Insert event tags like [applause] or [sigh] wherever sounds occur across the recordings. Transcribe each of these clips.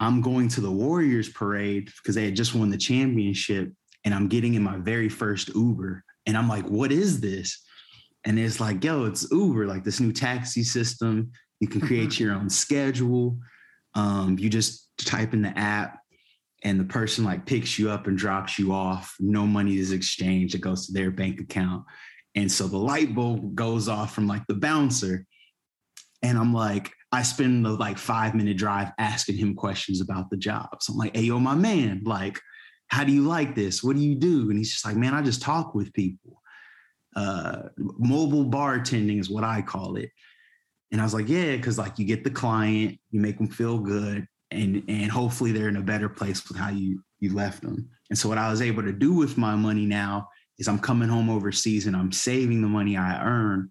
I'm going to the Warriors parade because they had just won the championship, and I'm getting in my very first Uber, and I'm like, "What is this?" And it's like, "Yo, it's Uber, like this new taxi system. You can create your own schedule. Um, you just type in the app." And the person like picks you up and drops you off. No money is exchanged. It goes to their bank account. And so the light bulb goes off from like the bouncer. And I'm like, I spend the like five minute drive asking him questions about the job. So I'm like, hey, yo, my man, like, how do you like this? What do you do? And he's just like, man, I just talk with people. Uh, mobile bartending is what I call it. And I was like, yeah, because like you get the client, you make them feel good, and and hopefully they're in a better place with how you you left them. And so what I was able to do with my money now is I'm coming home overseas and I'm saving the money I earn,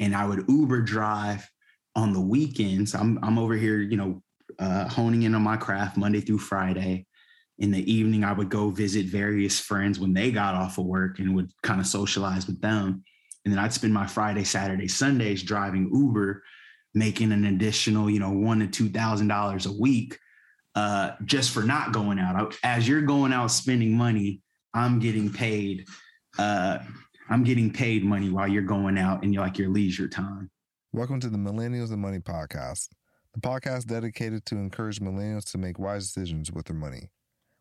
and I would Uber drive on the weekends. I'm I'm over here, you know, uh, honing in on my craft Monday through Friday. In the evening, I would go visit various friends when they got off of work and would kind of socialize with them. And then I'd spend my Friday, Saturday, Sundays driving Uber, making an additional, you know, one to two thousand dollars a week uh, just for not going out. As you're going out spending money, I'm getting paid uh, I'm getting paid money while you're going out you're like your leisure time. Welcome to the Millennials and Money podcast, the podcast dedicated to encourage millennials to make wise decisions with their money.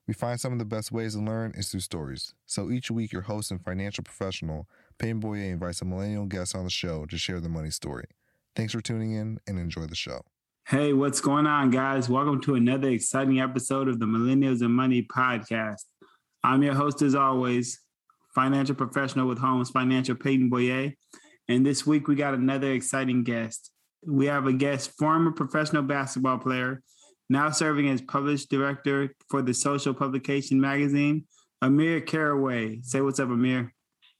We find some of the best ways to learn is through stories. So each week, your host and financial professional, Peyton Boyer, invites a millennial guest on the show to share the money story. Thanks for tuning in and enjoy the show. Hey, what's going on, guys? Welcome to another exciting episode of the Millennials and Money podcast. I'm your host, as always, financial professional with Holmes Financial, Peyton Boyer. And this week we got another exciting guest. We have a guest, former professional basketball player, now serving as published director for the social publication magazine, Amir Caraway. Say what's up, Amir.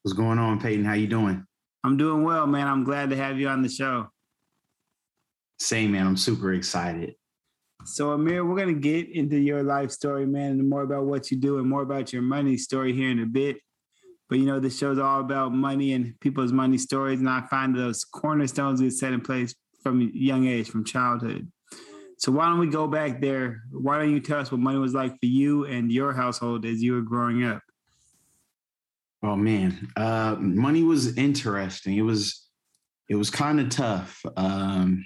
What's going on, Peyton? How you doing? I'm doing well, man. I'm glad to have you on the show. Same, man. I'm super excited. So, Amir, we're going to get into your life story, man, and more about what you do and more about your money story here in a bit. But you know, this show's all about money and people's money stories, and I find those cornerstones get set in place from young age, from childhood. So why don't we go back there? Why don't you tell us what money was like for you and your household as you were growing up? Oh man, uh, money was interesting. It was it was kind of tough. Um,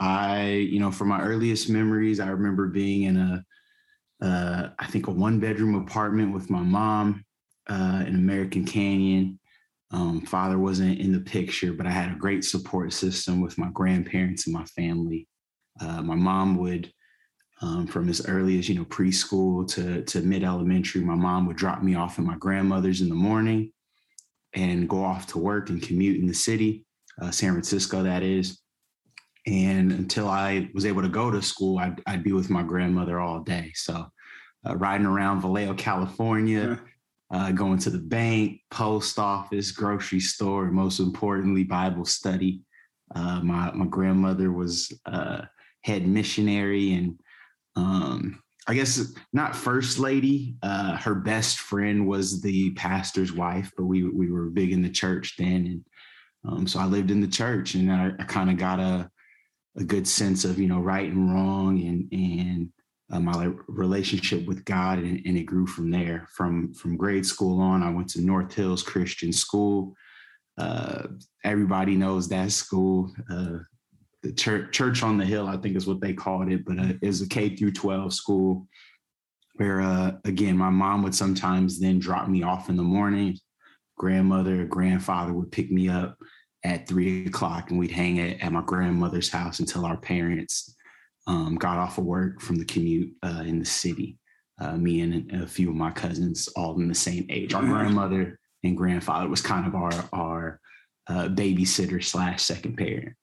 I, you know, from my earliest memories, I remember being in a, uh, I think a one bedroom apartment with my mom uh, in American Canyon. Um, father wasn't in the picture, but I had a great support system with my grandparents and my family. Uh, my mom would, um, from as early as you know preschool to to mid elementary, my mom would drop me off at my grandmother's in the morning, and go off to work and commute in the city, uh, San Francisco, that is. And until I was able to go to school, I'd, I'd be with my grandmother all day. So, uh, riding around Vallejo, California uh, going to the bank, post office, grocery store, and most importantly, Bible study. Uh, my my grandmother was uh, head missionary, and um, I guess not first lady. Uh, her best friend was the pastor's wife, but we we were big in the church then, and um, so I lived in the church, and I, I kind of got a a good sense of you know right and wrong, and and uh, my relationship with God, and, and, it grew from there. From from grade school on, I went to North Hills Christian School. Uh, everybody knows that school. Uh, the church, church on the hill, I think is what they called it, but uh, it's a K through 12 school where, uh, again, my mom would sometimes then drop me off in the morning. Grandmother, grandfather would pick me up at three o'clock, and we'd hang at, at my grandmother's house until our parents um, got off of work from the commute uh, in the city. Uh, me and a few of my cousins, all in the same age. Our grandmother and grandfather was kind of our our uh, babysitter slash second parent.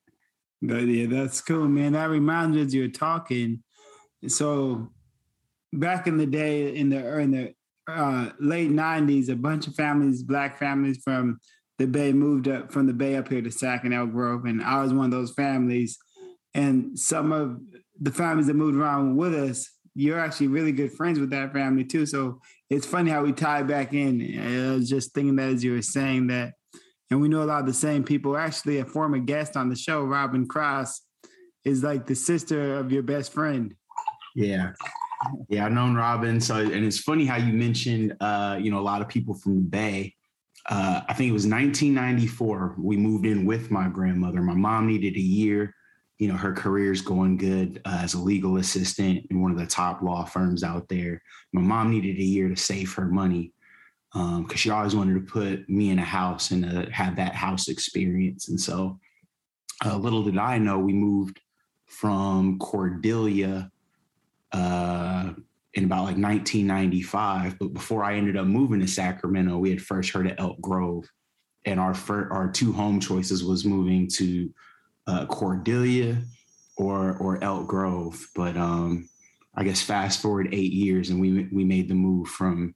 But yeah, that's cool, man. That reminds me as you're talking. So back in the day, in the in the uh, late '90s, a bunch of families, black families from the Bay, moved up from the Bay up here to Sac and Elk Grove, and I was one of those families. And some of the families that moved around with us, you're actually really good friends with that family too. So it's funny how we tie back in. I was just thinking that as you were saying that, and we know a lot of the same people. Actually, a former guest on the show, Robin Cross, is like the sister of your best friend. Yeah. Yeah, I've known Robin. So, and it's funny how you mentioned, uh, you know, a lot of people from the Bay. Uh, I think it was 1994. We moved in with my grandmother. My mom needed a year. You know, her career's going good uh, as a legal assistant in one of the top law firms out there. My mom needed a year to save her money because um, she always wanted to put me in a house and uh, have that house experience. And so, uh, little did I know, we moved from Cordelia uh, in about like 1995. But before I ended up moving to Sacramento, we had first heard of Elk Grove, and our first, our two home choices was moving to uh, Cordelia or or Elk Grove. But um, I guess fast forward eight years, and we we made the move from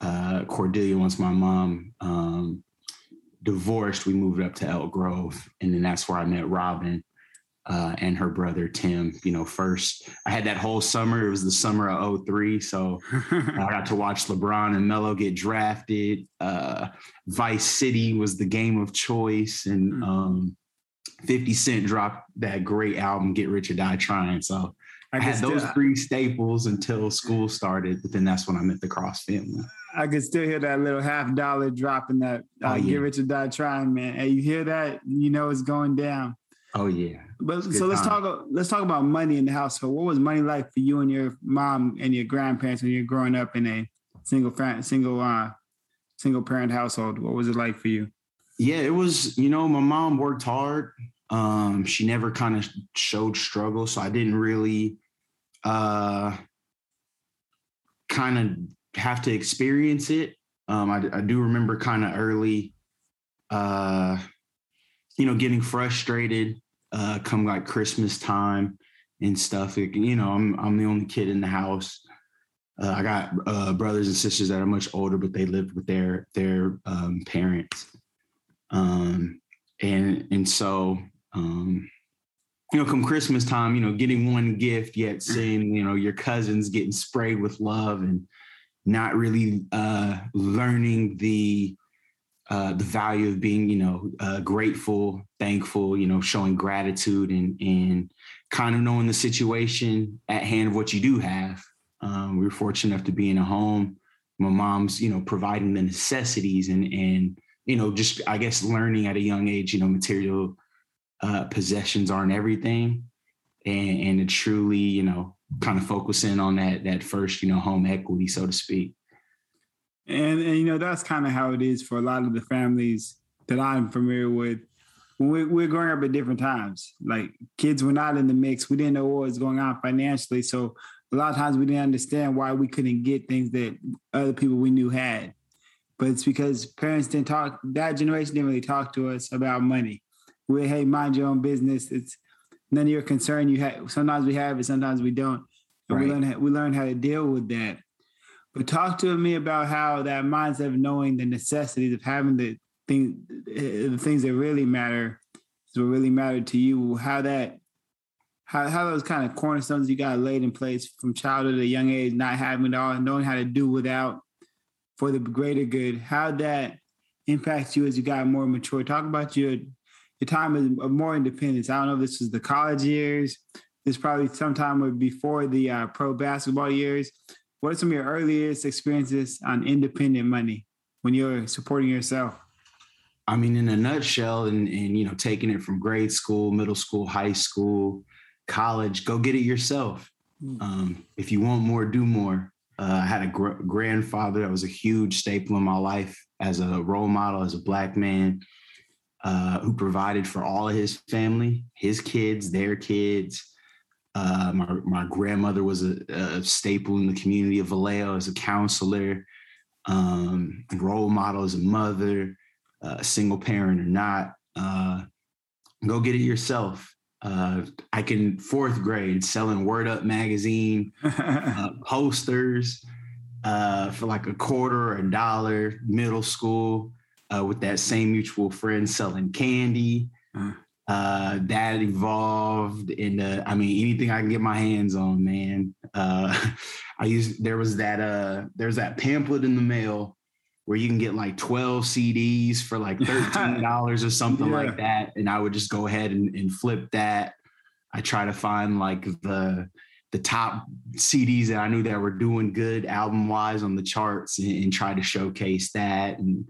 uh, Cordelia once my mom um, divorced. We moved up to Elk Grove, and then that's where I met Robin uh, and her brother Tim. You know, first I had that whole summer. It was the summer of 03. So [laughs] I got to watch LeBron and Melo get drafted. Uh, Vice City was the game of choice. And hmm. um, 50 Cent dropped that great album, Get Rich or Die Trying. So I, I had those three staples until school started, but then that's when I met the Cross family. I could still hear that little half dollar drop in that uh, oh, yeah. Get Rich or Die Trying, man. And you hear that? You know it's going down. Oh yeah. But so let's time. talk. Let's talk about money in the household. What was money like for you and your mom and your grandparents when you're growing up in a single single uh, single parent household? What was it like for you? Yeah, it was. You know, my mom worked hard. Um, she never kind of showed struggle, so I didn't really uh, kind of have to experience it. Um, I, I do remember kind of early. Uh, you know, getting frustrated uh, come like Christmas time and stuff. It, you know, I'm I'm the only kid in the house. Uh, I got uh, brothers and sisters that are much older, but they lived with their their um, parents. Um, and and so um, you know, come Christmas time, you know, getting one gift, yet seeing you know your cousins getting sprayed with love and not really uh, learning the uh, the value of being, you know, uh, grateful, thankful, you know, showing gratitude and and kind of knowing the situation at hand of what you do have. Um, we were fortunate enough to be in a home. My mom's, you know, providing the necessities and and you know, just I guess learning at a young age, you know, material uh, possessions aren't everything, and and to truly, you know, kind of focusing on that that first, you know, home equity, so to speak. And, and you know, that's kind of how it is for a lot of the families that I'm familiar with. When we, we're growing up at different times, like kids were not in the mix. We didn't know what was going on financially. So a lot of times we didn't understand why we couldn't get things that other people we knew had. But it's because parents didn't talk, that generation didn't really talk to us about money. We, hey, mind your own business. It's none of your concern. You have sometimes we have it, sometimes we don't. And right. we learn how, we learn how to deal with that. But talk to me about how that mindset of knowing the necessities of having the thing, eh, the things that really matter, what really matter to you. How that, how how those kind of cornerstones you got laid in place from childhood at a young age, not having it all, knowing how to do without for the greater good. How that impacts you as you got more mature. Talk about your your time of more independence. I don't know if this was the college years. This probably sometime before the uh, pro basketball years what are some of your earliest experiences on independent money when you're supporting yourself? I mean, in a nutshell, and, and you know, taking it from grade school, middle school, high school, college, go get it yourself. Mm. Um, if you want more, do more. Uh, I had a gr- grandfather that was a huge staple in my life as a role model, as a black man, uh, who provided for all of his family, his kids, their kids. Uh, my, my grandmother was a, a, staple in the community of Vallejo as a counselor, um, role model as a mother, uh, single parent or not. Uh, go get it yourself. Uh, I can fourth grade selling Word Up magazine uh, [laughs] posters uh, for like a quarter or a dollar. Middle school with that same mutual friend selling candy. Uh-huh uh, that evolved into, I mean, anything I can get my hands on, man. Uh, [laughs] I used, there was that, uh, there's that pamphlet in the mail where you can get like 12 CDs for like $13 [laughs] or something yeah. like that. And I would just go ahead and, and flip that. I try to find like the, the top CDs that I knew that were doing good album wise on the charts and, and try to showcase that. And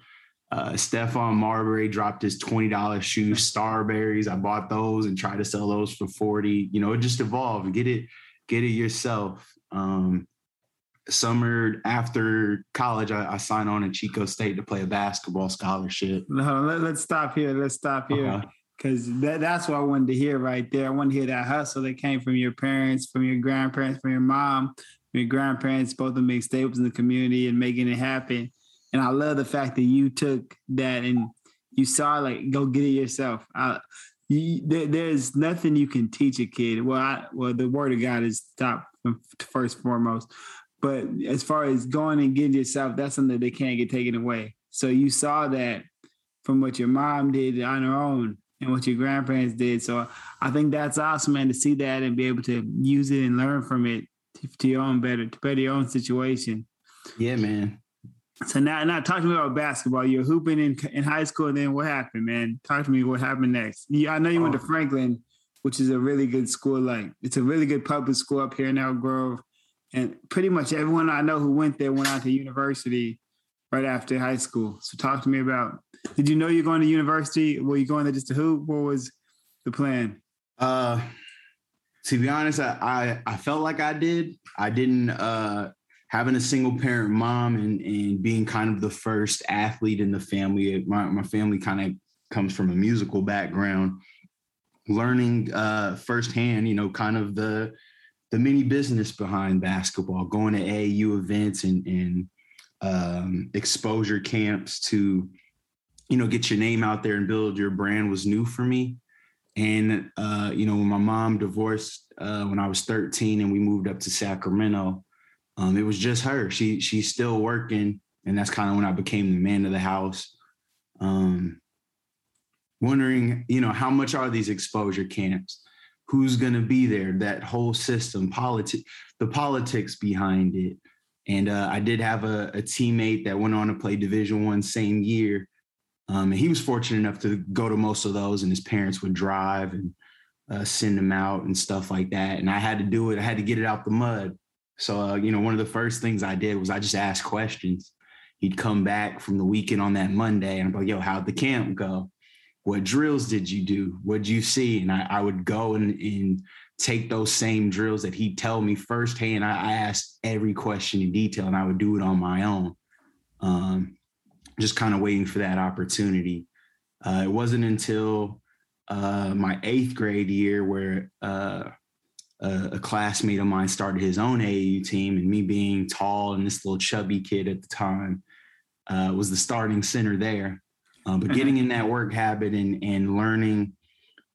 uh, Stephon Marbury dropped his $20 shoe [laughs] Starburys. I bought those and tried to sell those for 40. You know, it just evolved. Get it, get it yourself. Um, summer after college, I, I, signed on at Chico State to play a basketball scholarship. No, let, us stop here. Let's stop here. Because uh-huh. that, that's what I wanted to hear right there. I want to hear that hustle that came from your parents, from your grandparents, from your mom, from your grandparents, both of them make staples in the community and making it happen. And I love the fact that you took that and you saw like go get it yourself. I, you, there, there's nothing you can teach a kid. Well, I, well, the word of God is top first and foremost. But as far as going and getting yourself, that's something that they can't get taken away. So you saw that from what your mom did on her own and what your grandparents did. So I think that's awesome, man, to see that and be able to use it and learn from it to, to your own better, to better your own situation. Yeah, man. So now, now talk to me about basketball. You're hooping in in high school, and then what happened, man? Talk to me what happened next. Yeah, I know you went to oh. Franklin, which is a really good school. Like it's a really good public school up here in Elk Grove, and pretty much everyone I know who went there went out to university right after high school. So talk to me about. Did you know you're going to university? Were you going there just to hoop? What was the plan? Uh, to be honest, I, I, I felt like I did. I didn't. Uh, having a single parent mom and, and being kind of the first athlete in the family. My, my family kind of comes from a musical background, learning uh, firsthand, you know, kind of the the mini business behind basketball, going to AAU events and, and um, exposure camps to, you know, get your name out there and build your brand was new for me. And, uh, you know, when my mom divorced uh, when I was 13 and we moved up to Sacramento, um, it was just her. She she's still working, and that's kind of when I became the man of the house. Um, wondering, you know, how much are these exposure camps? Who's going to be there? That whole system, politics, the politics behind it. And uh, I did have a, a, teammate that went on to play Division One same year, um, and he was fortunate enough to go to most of those, and his parents would drive and uh, send him out and stuff like that. And I had to do it. I had to get it out the mud. So, uh, you know, one of the first things I did was I just asked questions. He'd come back from the weekend on that Monday and be like, yo, how'd the camp go? What drills did you do? What'd you see? And I, I would go and, and, take those same drills that he'd tell me firsthand. I, I asked every question in detail and I would do it on my own. Um, just kind of waiting for that opportunity. Uh, it wasn't until uh, my eighth grade year where uh, a, a, classmate of mine started his own AAU team, and me being tall and this little chubby kid at the time uh, was the starting center there. Uh, but getting mm-hmm. in that work habit and and learning,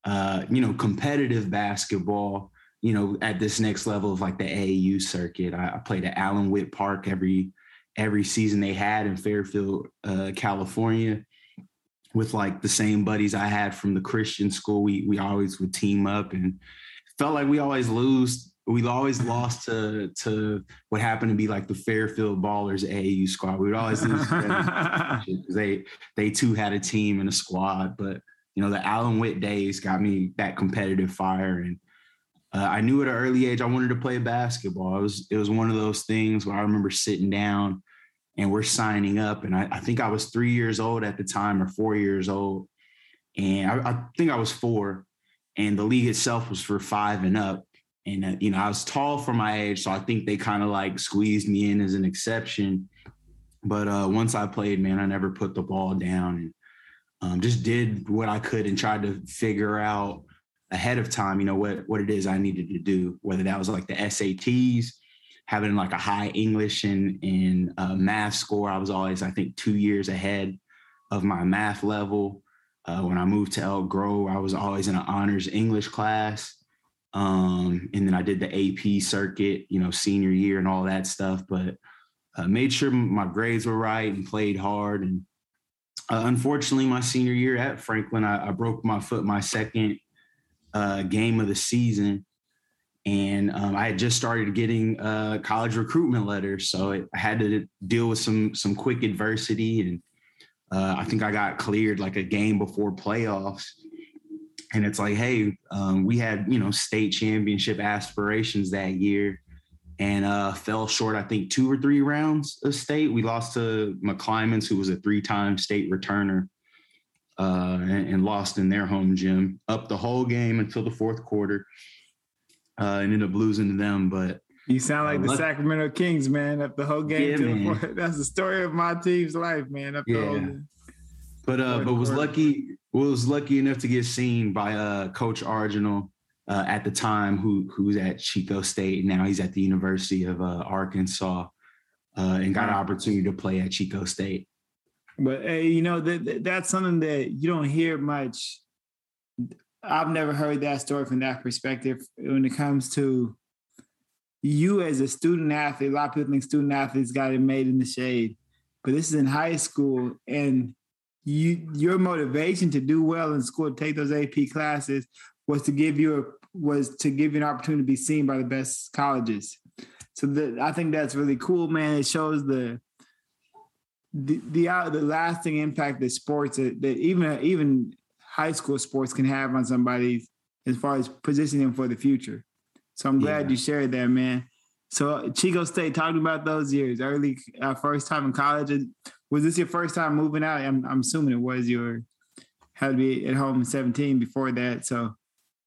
uh, you know, competitive basketball, you know, at this next level of like the AAU circuit. I, I played at Allan Witt Park every every season they had in Fairfield, uh, California with like the same buddies I had from the Christian school. We we always would team up and felt like we always lose. We always lost to to what happened to be like the Fairfield Ballers AAU squad. We would always lose [laughs] they they too had a team and a squad. But you know the Allan Witt days got me that competitive fire, and uh, I knew at an early age I wanted to play basketball. It was it was one of those things where I remember sitting down and we're signing up, and I, I think I was three years old at the time or four years old, and I, I think I was four and the league itself was for five and up. And uh, you know, I was tall for my age, so I think they kind of like squeezed me in as an exception. But uh, once I played, man, I never put the ball down and um, just did what I could and tried to figure out ahead of time, you know, what what it is I needed to do. Whether that was like the SATs, having like a high English and and uh, math score, I was always I think two years ahead of my math level. Uh, when I moved to Elk Grove, I was always in an honors English class. Um, and then I did the AP circuit, you know, senior year and all that stuff, but uh, made sure my grades were right and played hard. And uh, unfortunately, my senior year at Franklin, I, I broke my foot my second uh, game of the season. And um, I had just started getting uh, college recruitment letters. So it, I had to deal with some some quick adversity and uh, I think I got cleared like a game before playoffs. And it's like, hey, um, we had you know state championship aspirations that year, and uh, fell short. I think two or three rounds of state. We lost to McClymonds, who was a three-time state returner, uh, and, and, lost in their home gym. Up the whole game until the fourth quarter, uh, and ended up losing to them. But you sound like the Sacramento Kings, man. Up the whole game. Yeah, the [laughs] That's the story of my team's life, man. Up yeah. the whole but uh, but was lucky was lucky enough to get seen by uh Coach Arginal uh, at the time, who who's at Chico State now. He's at the University of uh, Arkansas, uh, and got an opportunity to play at Chico State. But hey, you know that that's something that you don't hear much. I've never heard that story from that perspective when it comes to you as a student athlete. A lot of people think student athletes got it made in the shade, but this is in high school, and you your motivation to do well in school, to take those AP classes, was to give you a was to give you an opportunity to be seen by the best colleges. So the, I think that's really cool, man. It shows the the the, uh, the lasting impact that sports that, that even even high school sports can have on somebody as far as positioning them for the future. So I'm glad yeah. you shared that, man. So Chico State, talking about those years, early uh, first time in college. Was this your first time moving out? I'm, I'm assuming it was. your had to be at home 17 before that. So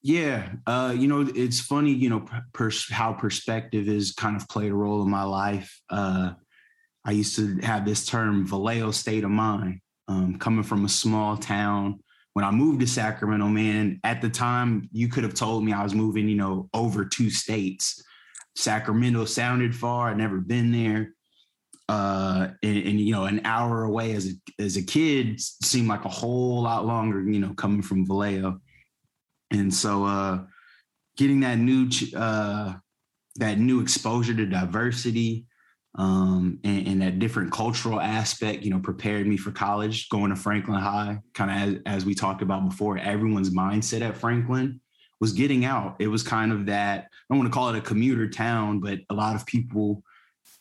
yeah, uh, you know, it's funny, you know, pers- how perspective is kind of played a role in my life. Uh, I used to have this term, Vallejo state of mind, um, coming from a small town. When I moved to Sacramento, man, at the time, you could have told me I was moving, you know, over two states. Sacramento sounded far. I'd never been there uh, and, and, you know, an hour away as a as a kid seemed like a whole lot longer. You know, coming from Vallejo, and so uh, getting that new uh, that new exposure to diversity um, and, and, that different cultural aspect, you know, prepared me for college. Going to Franklin High, kind of as, as we talked about before, everyone's mindset at Franklin was getting out. It was kind of that I don't want to call it a commuter town, but a lot of people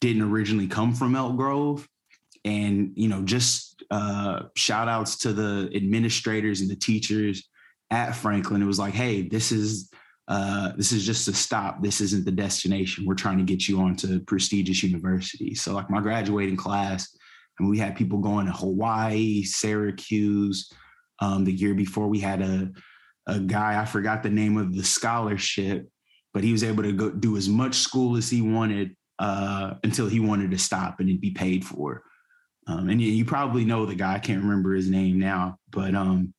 didn't originally come from Elk Grove. And, you know, just uh, shout outs to the administrators and the teachers at Franklin. It was like, hey, this is uh, this is just a stop. This isn't the destination. We're trying to get you onto prestigious universities. So, like my graduating class, and we had people going to Hawaii, Syracuse. Um, the year before, we had a a guy I forgot the name of the scholarship, but he was able to go do as much school as he wanted uh, until he wanted to stop and it'd be paid for. Um, and you, you, probably know the guy. I can't remember his name now, but um,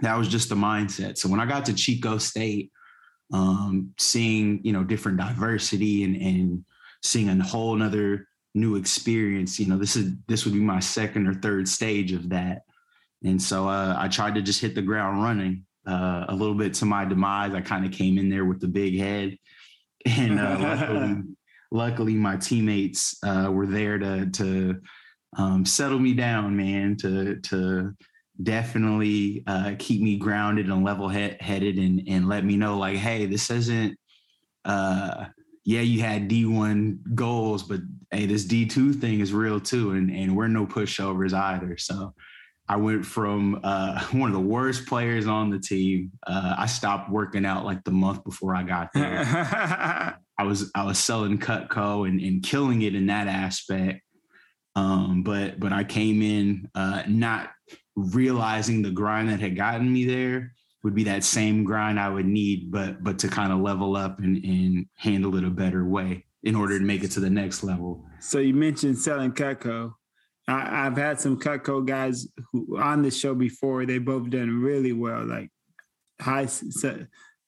that was just the mindset. So when I got to Chico State, um, seeing you know different diversity and and seeing a whole another new experience, you know this is this would be my second or third stage of that. And so uh, I tried to just hit the ground running. Uh, a little bit to my demise, I kind of came in there with the big head, and uh, [laughs] luckily my teammates uh, were there to to um, settle me down, man, to to definitely uh, keep me grounded and level headed and and let me know like, hey, this isn't. Uh, yeah, you had D1 goals, but hey, this D2 thing is real too, and and we're no pushovers either. So. I went from uh, [laughs] one of the worst players on the team. Uh, I stopped working out like the month before I got there. [laughs] I was I was selling Cutco and, and killing it in that aspect. Um, but but I came in uh, not realizing the grind that had gotten me there would be that same grind I would need, but but to kind of level up and, and handle it a better way in order to make it to the next level. So you mentioned selling Cutco. I, have had some Cutco guys who on the show before. They both done really well, like high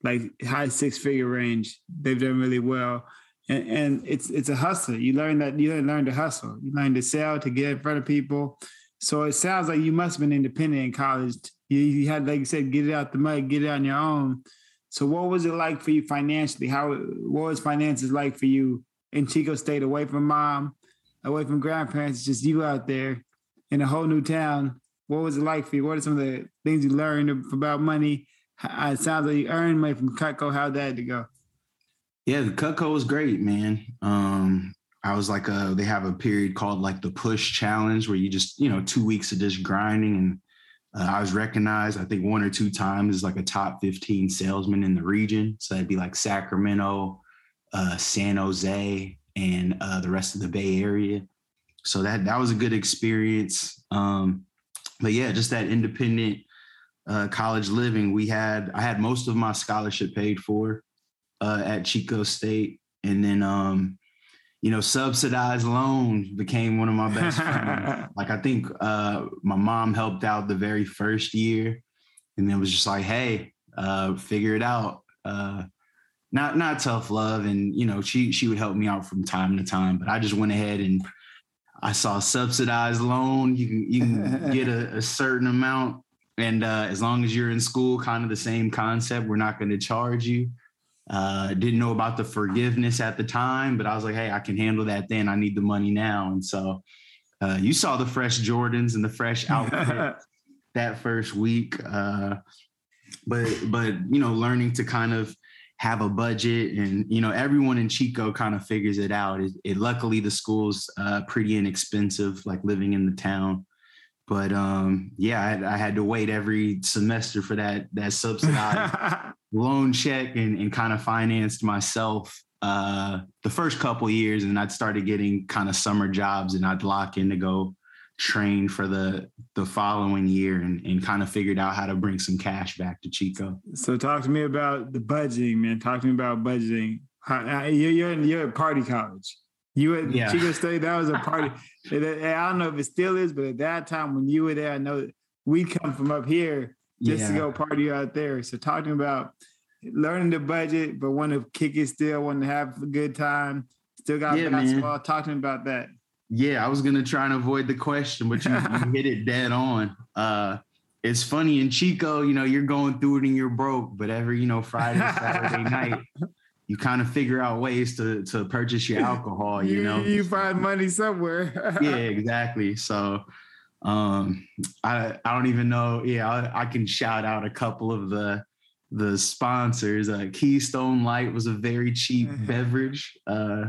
like high six figure range. They've done really well. And, and, it's it's a hustle. You learn that you learn to hustle. You learn to sell to get in front of people. So it sounds like you must have been independent in college. You, you had, like you said, get it out the mud, get it on your own. So what was it like for you financially? How what was finances like for you in Chico State, away from mom, away from grandparents, just you out there in a whole new town? What was it like for you? What are some of the things you learned about money it sounds like you earned money from Cutco. How'd that to go? Yeah, Cutco was great, man. Um, I was like, a, they have a period called like the push challenge where you just, you know, two weeks of just grinding and Uh, I was recognized, I think, one or two times as like a top 15 salesman in the region. So that'd be like Sacramento, uh, San Jose, and uh, the rest of the Bay Area. So that that was a good experience. Um, but yeah, just that independent uh, college living. We had I had most of my scholarship paid for uh, at Chico State, and then um, you know subsidized loans became one of my best friends. [laughs] like I think uh, my mom helped out the very first year, and then was just like, hey, uh, figure it out. Uh, not not tough love, and you know she she would help me out from time to time, but I just went ahead and I saw subsidized loan. You can you can get a, a certain amount and uh, as long as you're in school, kind of the same concept, we're not going to charge you. Uh, didn't know about the forgiveness at the time, but I was like, hey, I can handle that then. I need the money now. And so uh, you saw the fresh Jordans and the fresh outfit [laughs] that first week. Uh, but but you know, learning to kind of have a budget and you know everyone in chico kind of figures it out it, it luckily the school's uh, pretty inexpensive like living in the town but um, yeah, I, I, had to wait every semester for that that subsidized [laughs] loan check and, and kind of financed myself uh, the first couple years, and I'd started getting kind of summer jobs, and I'd lock in to go train for the the following year, and, and kind of figured out how to bring some cash back to Chico. So talk to me about the budgeting, man. Talk to me about budgeting. How, you're you're in, you're at party college. You at yeah. Chico State, that was a [laughs] party. I don't know if it still is, but at that time when you were there, I know we come from up here just yeah. to go party out there. So talking about learning the budget, but want to kick it still, want to have a good time, still got yeah, basketball. Man. Talking about that. Yeah, I was gonna try and avoid the question, but you, you hit it dead on. Uh, it's funny in Chico, you know, you're going through it and you're broke, but every, you know, Friday, Saturday night, you kind of figure out ways to to purchase your alcohol you, you know? [laughs] You find money somewhere. [laughs] Yeah exactly. So um i i don't even know. Yeah I, I, can shout out a couple of the the sponsors. Uh keystone light was a very cheap mm-hmm. beverage uh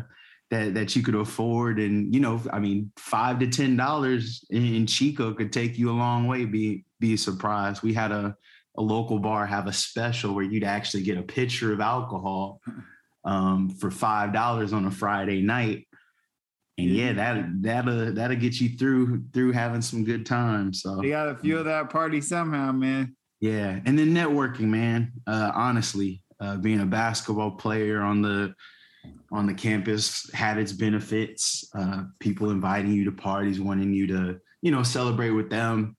that that you could afford. And you know i mean five to ten dollars in chico could take you a long way be be surprised. We had a a local bar have a special where you'd actually get a pitcher of alcohol um, for five dollars on a Friday night. And yeah, that that'll that'll get you through through having some good times. So you gotta fuel that party somehow, man. Yeah, and then networking, man. Uh, honestly, uh, being a basketball player on the on the campus had its benefits. Uh, people inviting you to parties, wanting you to you know celebrate with them,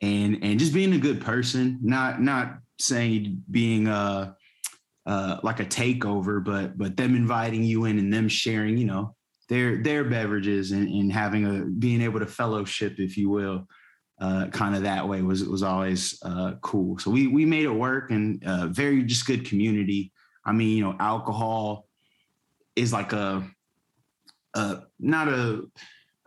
and and just being a good person. Not not saying being a uh, like a takeover, but but them inviting you in and them sharing, you know, their their beverages and, and having a being able to fellowship, if you will, uh, kind of that way was was always uh, cool. So we we made it work and uh, very just good community. I mean, you know, alcohol is like a, a not a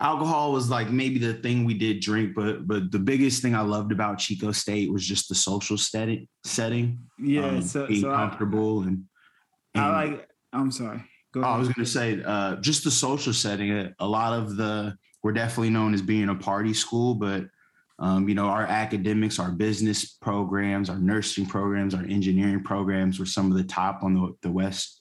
alcohol was like maybe the thing we did drink, but but the biggest thing I loved about Chico State was just the social setting. Setting, yeah, um, so, being so comfortable I, and, and, I like. I'm sorry. Go I was going to say uh, just the social setting. A lot of the we're definitely known as being a party school, but um, you know our academics, our business programs, our nursing programs, our engineering programs were some of the top on the the west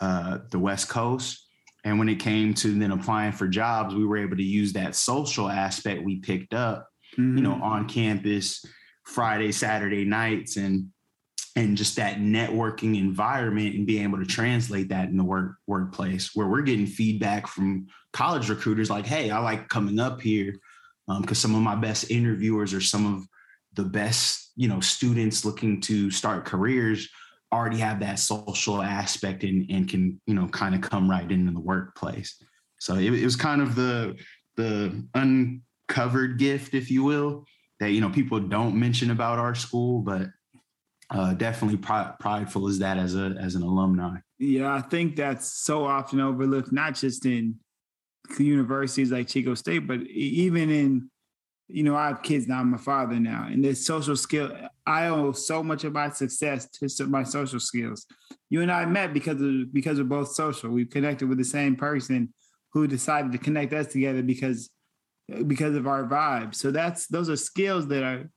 uh, the west coast and when it came to then applying for jobs, we were able to use that social aspect we picked up, mm-hmm. you know, mm-hmm. on campus Friday, Saturday nights and and just that networking environment and being able to translate that in the work workplace where we're getting feedback from college recruiters like, hey, I like coming up here because um, some of my best interviewers are some of the best, you know, students looking to start careers already have that social aspect and, and can you know kind of come right into the workplace. So it, it was kind of the the uncovered gift if you will that you know people don't mention about our school but uh, definitely prideful as that as a as an alumni. Yeah i think that's so often overlooked not just in universities like chico state but even in you know, I have kids now. I'm a father now, and this social skill. I owe so much of my success to my social skills. You and I met because of because of both social. We connected with the same person who decided to connect us together because because of our vibe. So that's those are skills that are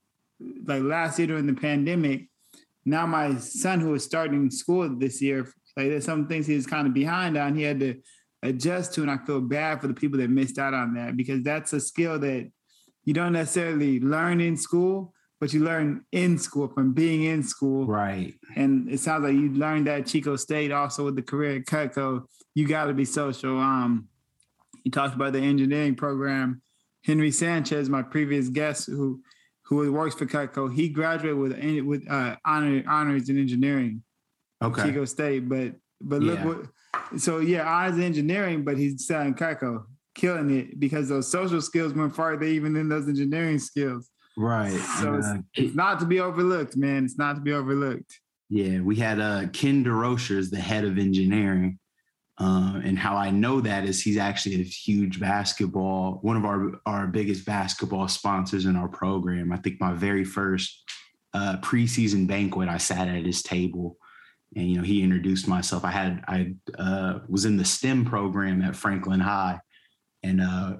like last year during the pandemic. Now my son, who is starting school this year, like there's some things he's kind of behind on. He had to adjust to, and I feel bad for the people that missed out on that because that's a skill that you don't necessarily learn in school, but you learn in school from being in school. Right. And it sounds like you learned that Chico State also with the career at Cutco. You got to be social. Um, you talked about the engineering program. Henry Sanchez, my previous guest, who who works for Cutco, he graduated with with uh, honor, honors in engineering. Okay. Chico State, but but look Yeah. what. So yeah, honors in engineering, but he's selling Cutco, killing it because those social skills went farther even than those engineering skills. Right. So And, it's, uh, it's not to be overlooked, man. It's not to be overlooked. Yeah, we had uh, Ken Derucher as the head of engineering. Uh, and how I know that is he's actually a huge basketball, one of our, our biggest basketball sponsors in our program. I think my very first uh, preseason banquet, I sat at his table and, you know, he introduced myself. I had, I uh, was in the STEM program at Franklin High and uh,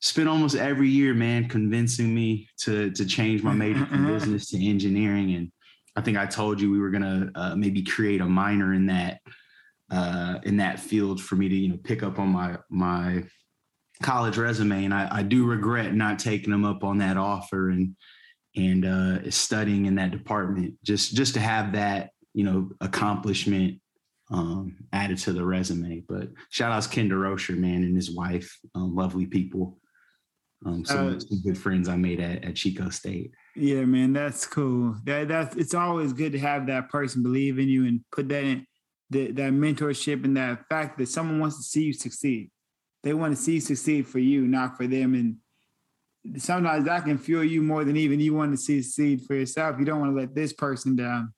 spent almost every year, man, convincing me to, to change my major from business to engineering. And I think I told you we were gonna uh, maybe create a minor in that uh, in that field for me to you know pick up on my my college resume, and I, I do regret not taking them up on that offer and and uh, studying in that department just just to have that you know accomplishment um, added to the resume. But shout outs Ken Derucher, man, and his wife, um, lovely people. Um, some, Uh, some good friends I made at, at Chico State. Yeah, man, that's cool. That that's it's always good to have that person believe in you and put that in that that mentorship and that fact that someone wants to see you succeed. They want to see you succeed for you, not for them. And sometimes that can fuel you more than even you want to see succeed for yourself. You don't want to let this person down,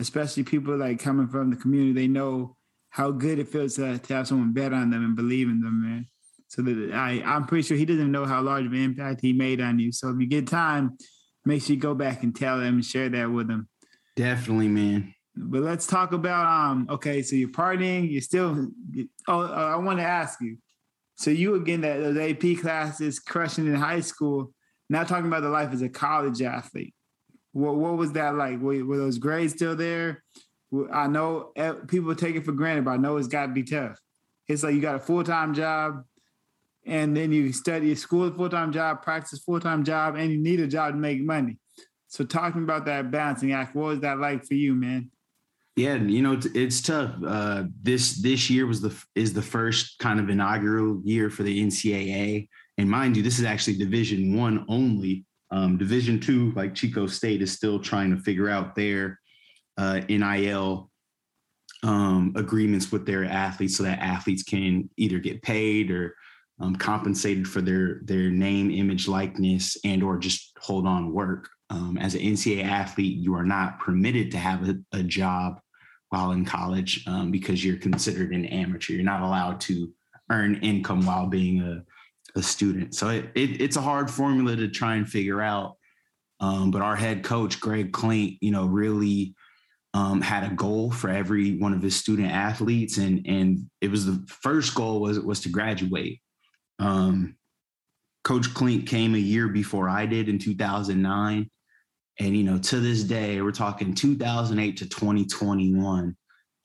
especially people like coming from the community. They know how good it feels to, to have someone bet on them and believe in them, man. So that I, I'm pretty sure he doesn't know how large of an impact he made on you. So if you get time, make sure you go back and tell them and share that with them. Definitely, man. But let's talk about um. Okay, so you're partying. You're still. Oh, uh, I want to ask you. So you again that those AP classes, crushing in high school. Now talking about the life as a college athlete. What what was that like? Were, were those grades still there? I know eh, people take it for granted, but I know it's got to be tough. It's like you got a full time job, and then you study school full time job, practice full time job, and you need a job to make money. So talking about that balancing act, what was that like for you, man? Yeah, you know it's, it's tough. Uh, this this year was the is the first kind of inaugural year for the NCAA, and mind you, this is actually Division One only. Um, Division Two, like Chico State, is still trying to figure out their uh, NIL um, agreements with their athletes, so that athletes can either get paid or um, compensated for their their name, image, likeness, and or just hold on work. Um, as an NCAA athlete, you are not permitted to have a, a job while in college um, because you're considered an amateur. You're not allowed to earn income while being a, a student. So it, it, it's a hard formula to try and figure out. Um, but our head coach, Greg Clink, you know, really um, had a goal for every one of his student athletes. And, and it was the first goal was, was to graduate. Um, Coach Clink came a year before I did in 2009. And, you know, to this day, we're talking 2008 to 2021.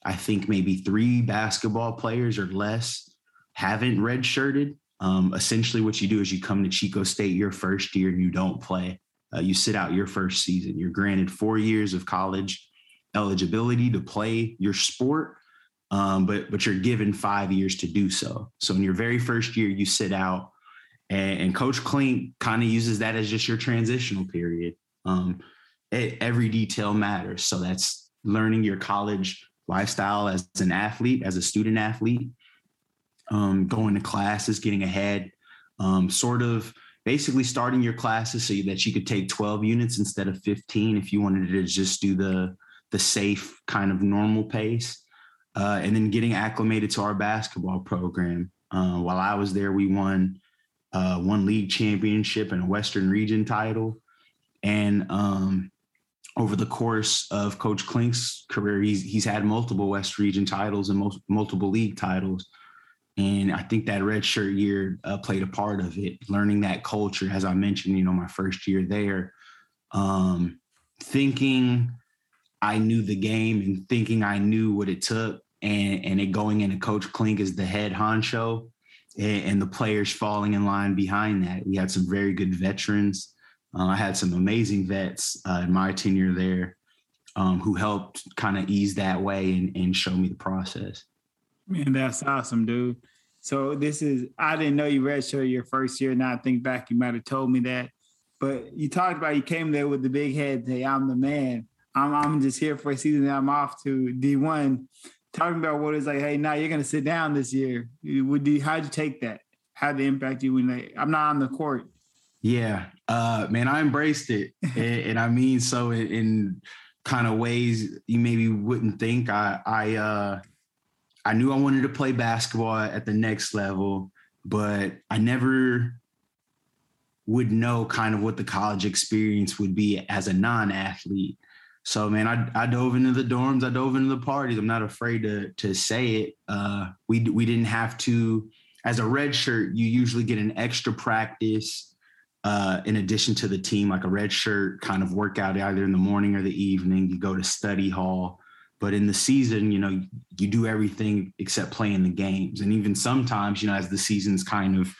I think maybe three basketball players or less haven't redshirted. Um, essentially, what you do is you come to Chico State your first year and you don't play. Uh, you sit out your first season. You're granted four years of college eligibility to play your sport, um, but but you're given five years to do so. So in your very first year, you sit out, and, and Coach Clink kind of uses that as just your transitional period. Um, e- every detail matters. So that's learning your college lifestyle as an athlete, as a student athlete, um, going to classes, getting ahead, um, sort of basically starting your classes so that you could take 12 units instead of 15 if you wanted to just do the the safe kind of normal pace. Uh, and then getting acclimated to our basketball program. Uh, while I was there, we won uh, one league championship and a Western Region title. And um, over the course of Coach Clink's career, he's he's had multiple West Region titles and most, multiple league titles. And I think that red shirt year uh, played a part of it. Learning that culture, as I mentioned, you know, my first year there, um, thinking I knew the game and thinking I knew what it took, and and it going into Coach Clink as the head honcho, and, and the players falling in line behind that. We had some very good veterans. Uh, I had some amazing vets uh, in my tenure there um, who helped kind of ease that way and, and show me the process. Man, that's awesome, dude. So this is I didn't know you redshirted your first year. Now I think back, you might have told me that. But you talked about you came there with the big head. Hey, I'm the man. I'm I'm just here for a season. I'm off to D1. Talking about what it's like. Hey, now you're gonna sit down this year. Would you? How'd you take that? How'd it impact you when they, I'm not on the court? Yeah, uh, man, I embraced it, [laughs] and, and, I mean so in, in kind of ways you maybe wouldn't think. I I uh, I knew I wanted to play basketball at the next level, but I never would know kind of what the college experience would be as a non-athlete. So man, I, I dove into the dorms, I dove into the parties. I'm not afraid to to say it. Uh, we we didn't have to, as a red shirt, you usually get an extra practice uh, in addition to the team, like a red shirt kind of workout either in the morning or the evening. You go to study hall, but in the season, you know, you do everything except playing the games. And even sometimes, you know, as the season's kind of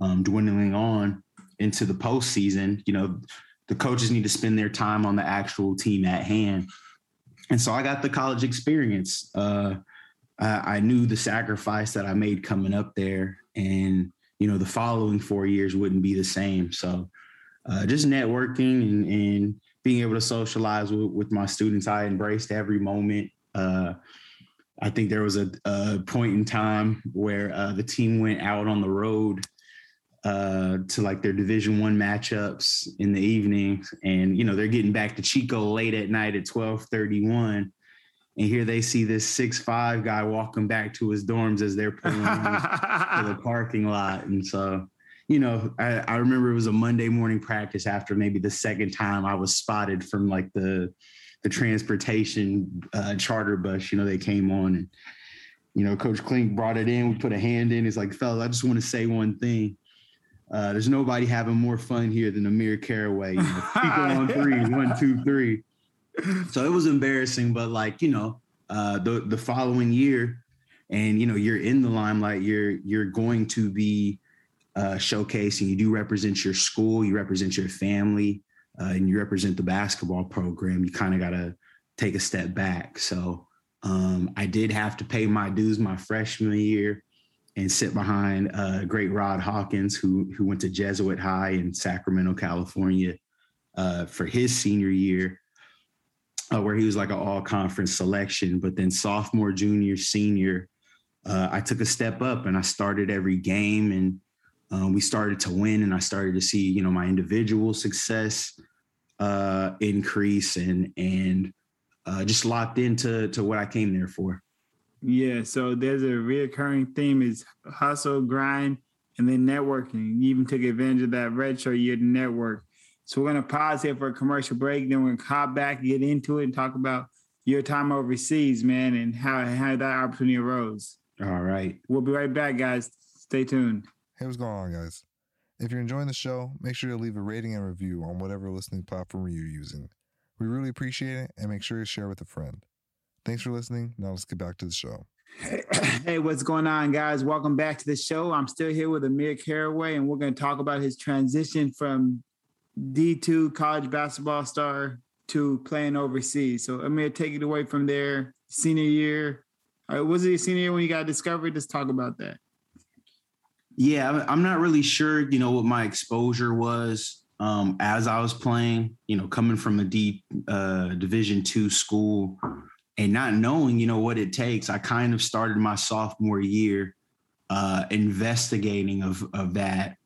um, dwindling on into the postseason, you know, the coaches need to spend their time on the actual team at hand. And so I got the college experience. Uh, I, knew the sacrifice that I made coming up there, and you know the following four years wouldn't be the same so uh, just networking and, and, being able to socialize with, with, my students. I embraced every moment. Uh, i think there was a, a, point in time where uh, the team went out on the road uh, to like their division one matchups in the evenings and you know they're getting back to chico late at night at 1231 and here they see this six five guy walking back to his dorms as they're pulling to the [laughs] parking lot. And so, you know, I, I, remember it was a Monday morning practice after maybe the second time I was spotted from like the the transportation uh, charter bus. You know, they came on and you know, Coach Clink brought it in. We put a hand in. He's like, fellas, I just want to say one thing. Uh, there's nobody having more fun here than Amir Caraway. You know, on three, [laughs] one, two, three so it was embarrassing, but like, you know, uh, the the following year, and you know, you're in the limelight, you're you're going to be uh, and You do represent your school, you represent your family, uh, and you represent the basketball program. You kind of got to take a step back. So um, I did have to pay my dues my freshman year and sit behind uh, great Rod Hawkins, who who went to Jesuit High in Sacramento, California, uh, for his senior year uh, where he was like an all conference selection. But then sophomore, junior, senior, uh, I took a step up and I started every game and uh, we started to win and I started to see, you know, my individual success uh, increase and, and uh, just locked into to what I came there for. Yeah. So there's a reoccurring theme is hustle, grind, and then networking. You even took advantage of that red shirt year to network. So we're going to pause here for a commercial break. Then we're to hop back, get into it, and talk about your time overseas, man, and how, how that opportunity arose. All right. We'll be right back, guys. Stay tuned. Hey, what's going on, guys? If you're enjoying the show, make sure to leave a rating and review on whatever listening platform you're using. We really appreciate it, and make sure to share with a friend. Thanks for listening. Now let's get back to the show. [coughs] Hey, what's going on, guys? Welcome back to the show. I'm still here with Amir Caraway, and we're going to talk about his transition from D2 college basketball star to playing overseas. So gonna take it away from there. Senior year. Uh, was it your senior year when you got discovered? Let's talk about that. Yeah, I'm not really sure, you know, what my exposure was um, as I was playing, you know, coming from a deep uh, division two school and not knowing, you know, what it takes. I kind of started my sophomore year uh, investigating of, of that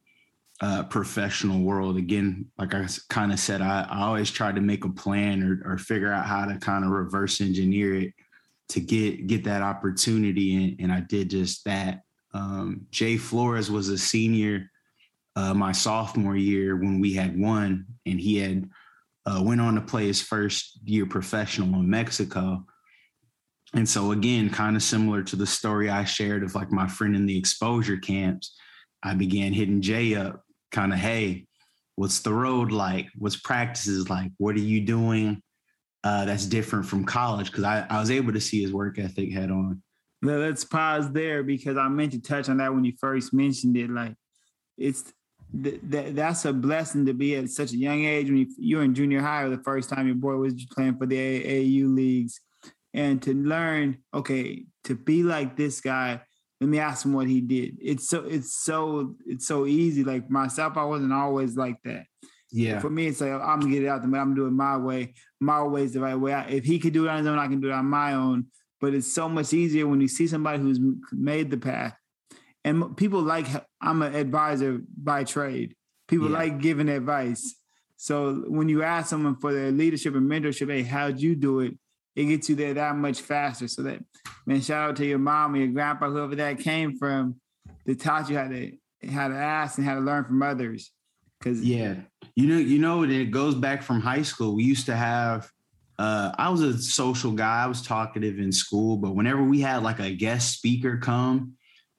uh, professional world. Again, like I kind of said, I, I, always try to make a plan or, or figure out how to kind of reverse engineer it to get get that opportunity, and, and I did just that. Um, Jay Flores was a senior uh, my sophomore year when we had won, and he had uh, went on to play his first year professional in Mexico. And so again, kind of similar to the story I shared of like my friend in the exposure camps, I began hitting Jay up kind of, hey, What's the road like? What's practices like? What are you doing uh, that's different from college? Because I, I was able to see his work ethic head on. Let's pause there because I meant to touch on that when you first mentioned it. Like, it's th- th- that's a blessing to be at such a young age when you, you're in junior high or the first time your boy was playing for the AAU leagues, and to learn, okay, to be like this guy let me ask him what he did. It's so it's so it's so easy. Like myself, I wasn't always like that. Yeah. For me, it's like I'm gonna get it out there, but I'm doing my way. My way is the right way. if he could do it on his own, I can do it on my own. But it's so much easier when you see somebody who's made the path. And people like I'm an advisor by trade. People yeah. like giving advice. So when you ask someone for their leadership and mentorship, hey, how'd you do it? It gets you there that much faster. So that man, shout out to your mom or your grandpa, whoever that came from, that taught you how to how to ask and how to learn from others. Cause yeah, you know, you know, it goes back from high school. We used to have. Uh, I was a social guy. I was talkative in school, but whenever we had like a guest speaker come,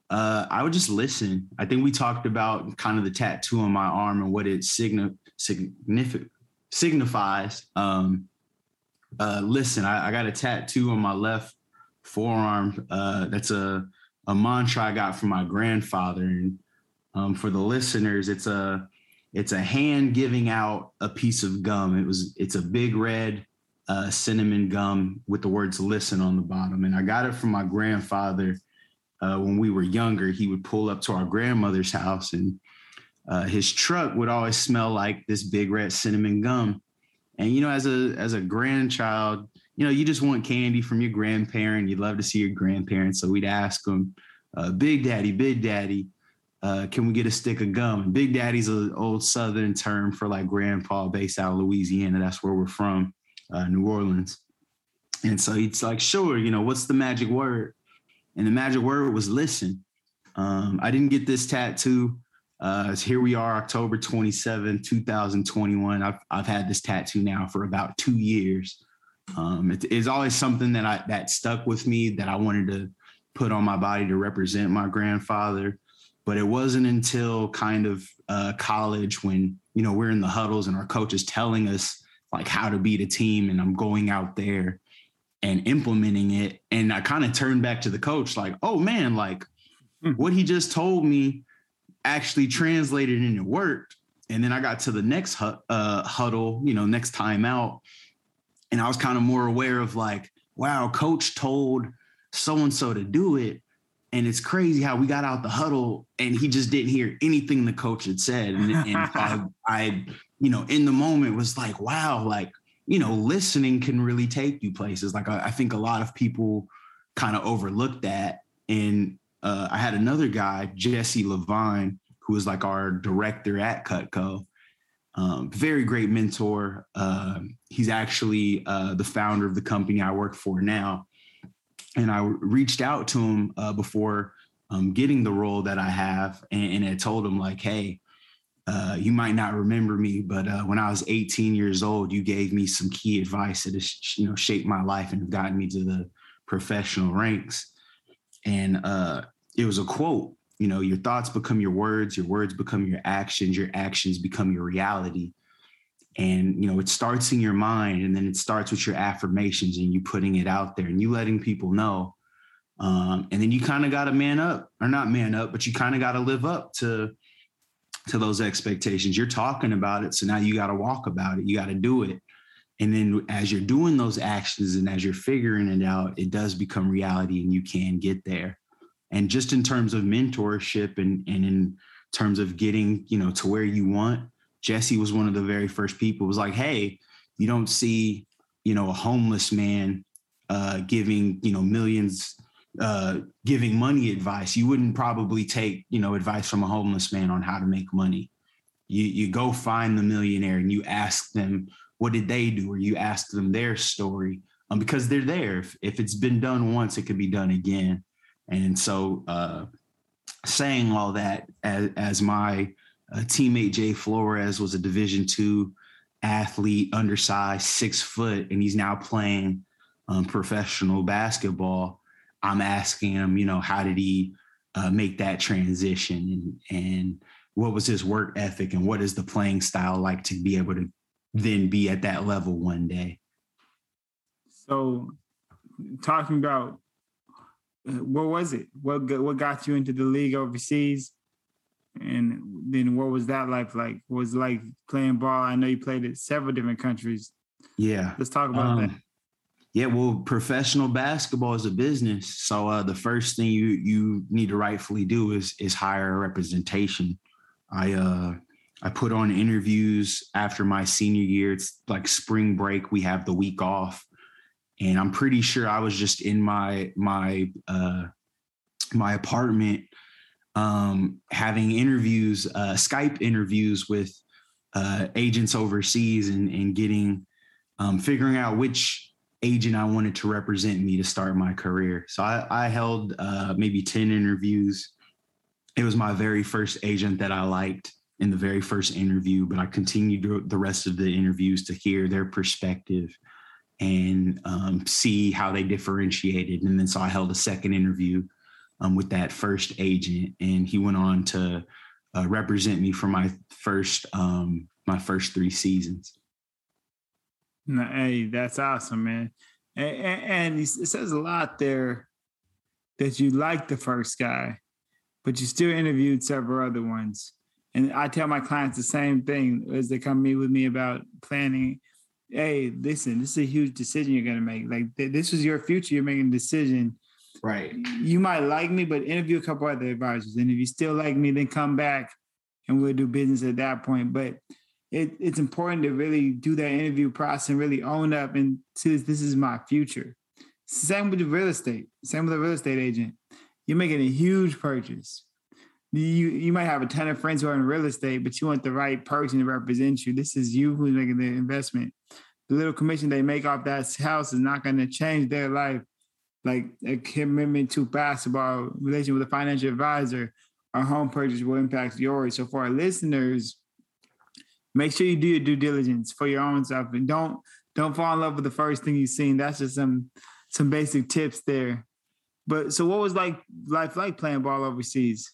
uh, I would just listen. I think we talked about kind of the tattoo on my arm and what it signi- signific- signifies. Um, uh, listen, I, I, got a tattoo on my left forearm. Uh, that's a a mantra I got from my grandfather. And um, for the listeners, it's a it's a hand giving out a piece of gum. It was it's a big red uh, cinnamon gum with the words "listen" on the bottom. And I got it from my grandfather uh, when we were younger. He would pull up to our grandmother's house, and uh, his truck would always smell like this big red cinnamon gum. And you know, as a as a grandchild, you know, you just want candy from your grandparent. You'd love to see your grandparents. So we'd ask them, uh, Big Daddy, Big Daddy, uh, can we get a stick of gum? And Big Daddy's an old Southern term for like grandpa based out of Louisiana. That's where we're from, uh, New Orleans. And so he's like, sure, you know, what's the magic word? And the magic word was listen. Um, I didn't get this tattoo. Uh, here we are, October 27, 2021. I've, I've had this tattoo now for about two years. Um, it, it's always something that I that stuck with me that I wanted to put on my body to represent my grandfather. But it wasn't until kind of uh, college when you know we're in the huddles and our coach is telling us like how to beat a team, and I'm going out there and implementing it. And I kind of turned back to the coach like, oh man, like hmm. what he just told me actually translated and it worked. And then I got to the next uh, huddle, you know, next time out, and I was kind of more aware of like, wow, coach told so and so to do it. And it's crazy how we got out the huddle and he just didn't hear anything the coach had said. And, and [laughs] I, I, you know, in the moment was like, wow, like, you know, listening can really take you places. Like, I, I think a lot of people kind of overlook that. And uh, I had another guy, Jesse Levine, who was like our director at Cutco. Um, very great mentor. Uh, he's actually uh, the founder of the company I work for now. And I reached out to him uh, before um, getting the role that I have, and, and I told him like, "Hey, uh, you might not remember me, but uh, when I was 18 years old, you gave me some key advice that has, you know, shaped my life and gotten me to the professional ranks." And uh, it was a quote you know your thoughts become your words your words become your actions your actions become your reality and you know it starts in your mind and then it starts with your affirmations and you putting it out there and you letting people know um, and then you kind of got to man up or not man up but you kind of got to live up to to those expectations. You're talking about it so now you got to walk about it you got to do it. And then as you're doing those actions and as you're figuring it out it does become reality and you can get there. And just in terms of mentorship and, and in terms of getting you know to where you want jesse was one of the very first people was like hey you don't see you know a homeless man uh, giving you know millions uh, giving money advice. You wouldn't probably take you know advice from a homeless man on how to make money. You you go find the millionaire and you ask them what did they do? Or you ask them their story um, because they're there. If, if it's been done once it could be done again. And so, uh, saying all that as, as my uh, teammate Jay Flores was a Division two athlete, undersized, six foot, and he's now playing um, professional basketball. I'm asking him, you know, how did he uh, make that transition? And, and what was his work ethic and what is the playing style like to be able to then be at that level one day. So, talking about uh, what was it? What what got you into the league overseas? And then what was that life like? What was like playing ball? I know you played at several different countries. Yeah. Let's talk about um, that. Yeah, well, professional basketball is a business. So uh, the first thing you you need to rightfully do is is hire a representation. I uh I put on interviews after my senior year. It's like spring break. We have the week off and I'm pretty sure I was just in my my uh, my apartment um, having interviews, uh, Skype interviews with uh, agents overseas, and and getting um, figuring out which agent I wanted to represent me to start my career. So I, I held uh, maybe ten interviews. It was my very first agent that I liked in the very first interview, but I continued the rest of the interviews to hear their perspective and um, see how they differentiated. And then so I held a second interview um, with that first agent, and he went on to uh, represent me for my first um, my first three seasons. Hey, that's awesome, man. And, and it says a lot there that you like the first guy, but you still interviewed several other ones. And I tell my clients the same thing as they come meet with me about planning hey, listen, this is a huge decision you're gonna make. Like th- this is your future. You're making a decision. Right. You might like me, but interview a couple other advisors. And if you still like me, then come back and we'll do business at that point. But it, it's important to really do that interview process and really own up and see this, is my future. Same with the real estate. Same with a real estate agent. You're making a huge purchase. You you might have a ton of friends who are in real estate, but you want the right person to represent you. This is you who's making the investment the little commission they make off that house is not going to change their life. Like a commitment to basketball, relation with a financial advisor, our home purchase will impact yours. So for our listeners, make sure you do your due diligence for your own stuff and don't don't fall in love with the first thing you've seen. That's just some some basic tips there. But so what was like life like playing ball overseas?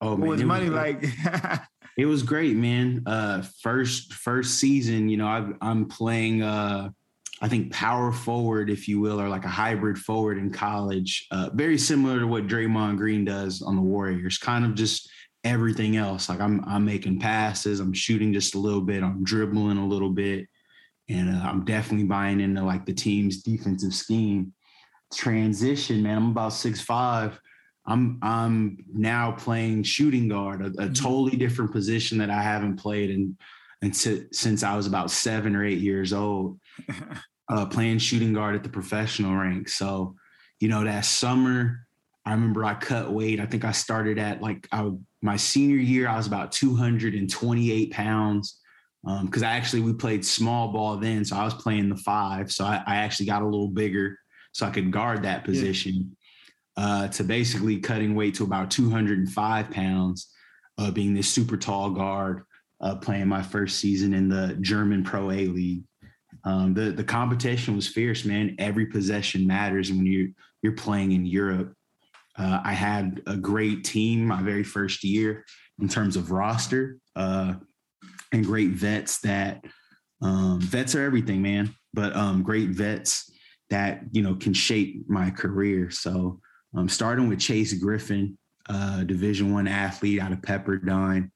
Oh, what man, was money was, like? [laughs] It was great, man. Uh, first first season, you know, i am playing. Uh, I think power forward, if you will, or like a hybrid forward in college. Uh, very similar to what Draymond Green does on the Warriors. Kind of just everything else. Like I'm I'm making passes, I'm shooting just a little bit, I'm dribbling a little bit, and uh, I'm definitely buying into like the team's defensive scheme. Transition, man. I'm about six five I'm I'm now playing shooting guard, a, a mm-hmm. totally different position that I haven't played in, in since I was about seven or eight years old. [laughs] uh, playing shooting guard at the professional rank. So, you know, that summer, I remember I cut weight. I think I started at like I, my senior year, I was about 228 pounds. Because um, I actually we played small ball then, so I was playing the five. So I, I actually got a little bigger, so I could guard that position uh, to basically cutting weight to about 205 pounds, uh, being this super tall guard, uh, playing my first season in the German Pro A League. Um, the the competition was fierce, man. Every possession matters when you you're playing in Europe. Uh, I had a great team my very first year in terms of roster uh, and great vets that um, vets are everything, man. But um, great vets that you know can shape my career. So um, starting with Chase Griffin, uh, Division One athlete out of Pepperdine,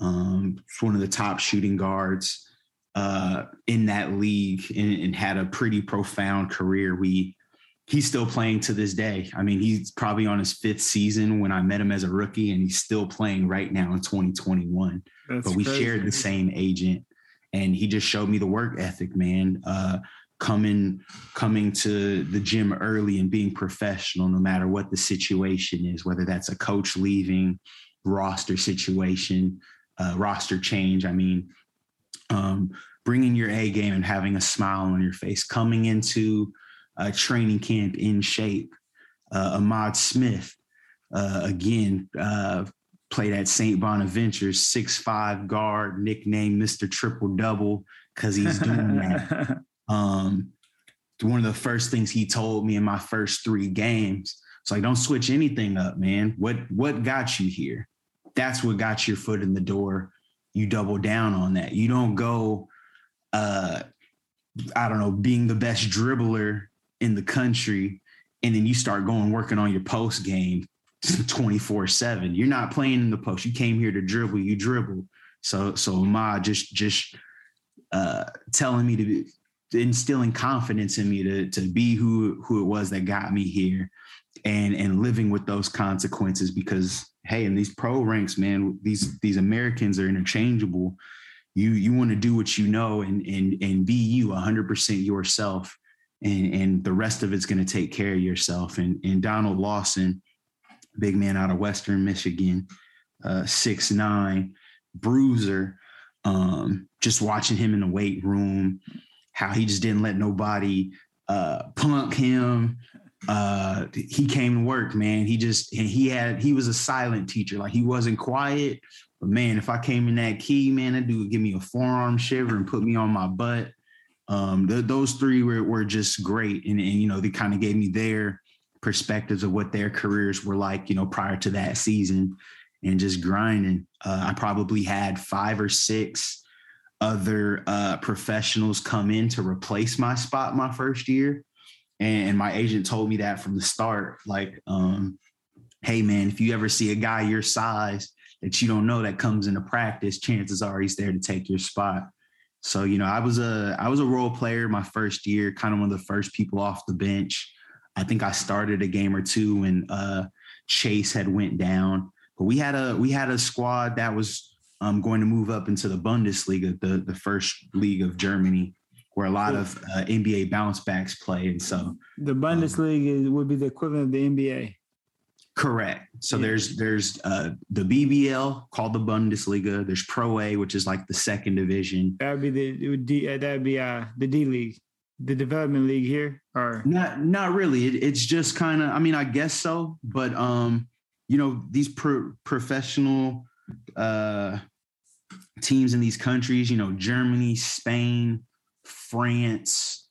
um, one of the top shooting guards uh, in that league, and, and, had a pretty profound career. We he's still playing to this day. I mean, he's probably on his fifth season when I met him as a rookie, and he's still playing right now in 2021. That's but we crazy. shared the same agent, and he just showed me the work ethic, man. Uh, coming coming to the gym early and being professional no matter what the situation is whether that's a coach leaving roster situation uh, roster change i mean um, bringing your a game and having a smile on your face coming into a training camp in shape uh, ahmad smith uh, again uh, played at st bonaventure six five guard nicknamed mr triple double because he's doing that [laughs] Um, one of the first things he told me in my first three games, it's like, don't switch anything up, man. What what got you here? that's what got your foot in the door. You double down on that. You don't go, uh, I don't know, being the best dribbler in the country, and then you start going working on your post game [laughs] 24 7. You're not playing in the post. You came here to dribble, you dribble. So so Ma just just uh telling me to be instilling confidence in me to to be who who it was that got me here and and living with those consequences because hey in these pro ranks man these these americans are interchangeable. You you want to do what you know and and and be you 100% yourself. And and the rest of it's going to take care of yourself. And and donald lawson big man out of western michigan uh six nine bruiser um just watching him in the weight room how he just didn't let nobody uh punk him uh he came to work man. He just he had he was a silent teacher. Like he wasn't quiet. But man if i came in that key man that dude would give me a forearm shiver and put me on my butt. Um th- those three were, were just great. And, and you know they kind of gave me their perspectives of what their careers were like you know prior to that season and just grinding. Uh, i probably had five or six other uh, professionals come in to replace my spot my first year and my agent told me that from the start like um, hey man if you ever see a guy your size that you don't know that comes into practice chances are he's there to take your spot. So you know i was a i was a role player my first year kind of one of the first people off the bench. I think i started a game or two when uh, chase had went down but we had a we had a squad that was um, going to move up into the bundesliga the the first league of germany where a lot of uh, NBA bounce backs play. And so the Bundesliga um, would be the equivalent of the NBA. Correct. So yeah. there's there's uh, the BBL called the Bundesliga. There's Pro A, which is like the second division. That'd be the D, uh, that'd be uh, the D League, the development league here, or not? Not really. It, it's just kind of. I mean, I guess so. But um, you know, these pro- professional uh teams in these countries, you know, Germany, Spain, France.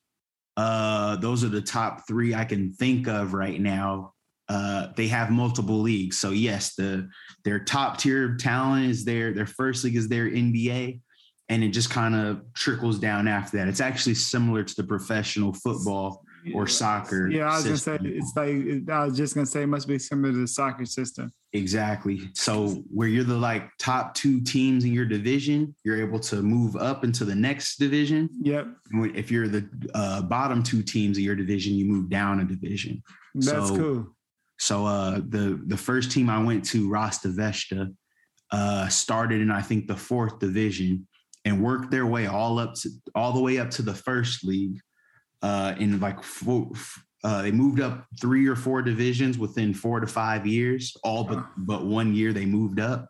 Uh, those are the top three I can think of right now. Uh, they have multiple leagues. So yes, the their top tier talent is their their first league is their NBA, and it just kind of trickles down after that. It's actually similar to the professional football or soccer. Yeah, I was system. gonna say it's like I was just gonna say it must be similar to the soccer system. Exactly. So where you're the like top two teams in your division, you're able to move up into the next division. Yep. If you're the uh, bottom two teams of your division, you move down a division. That's so, cool. So uh, the the first team I went to, Rasta Vechta, uh, started in I think the fourth division and worked their way all up to all the way up to the first league uh, in like four, uh, they moved up three or four divisions within four to five years. All but but one year they moved up,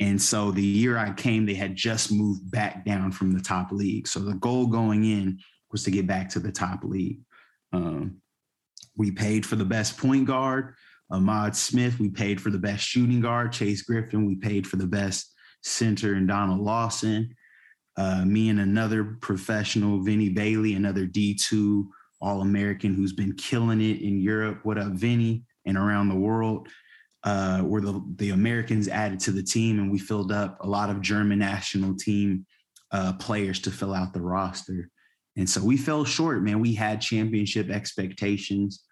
and so the year I came, they had just moved back down from the top league. So the goal going in was to get back to the top league. Um, we paid for the best point guard, Ahmad Smith. We paid for the best shooting guard, Chase Griffin. We paid for the best center, and Donald Lawson uh, me and another professional, Vinny Bailey, another D2 All American who's been killing it in Europe. What up, Vinny? And around the world. Uh, the, the Americans added to the team, and we filled up a lot of German national team uh, players to fill out the roster. And so we fell short, man. We had championship expectations.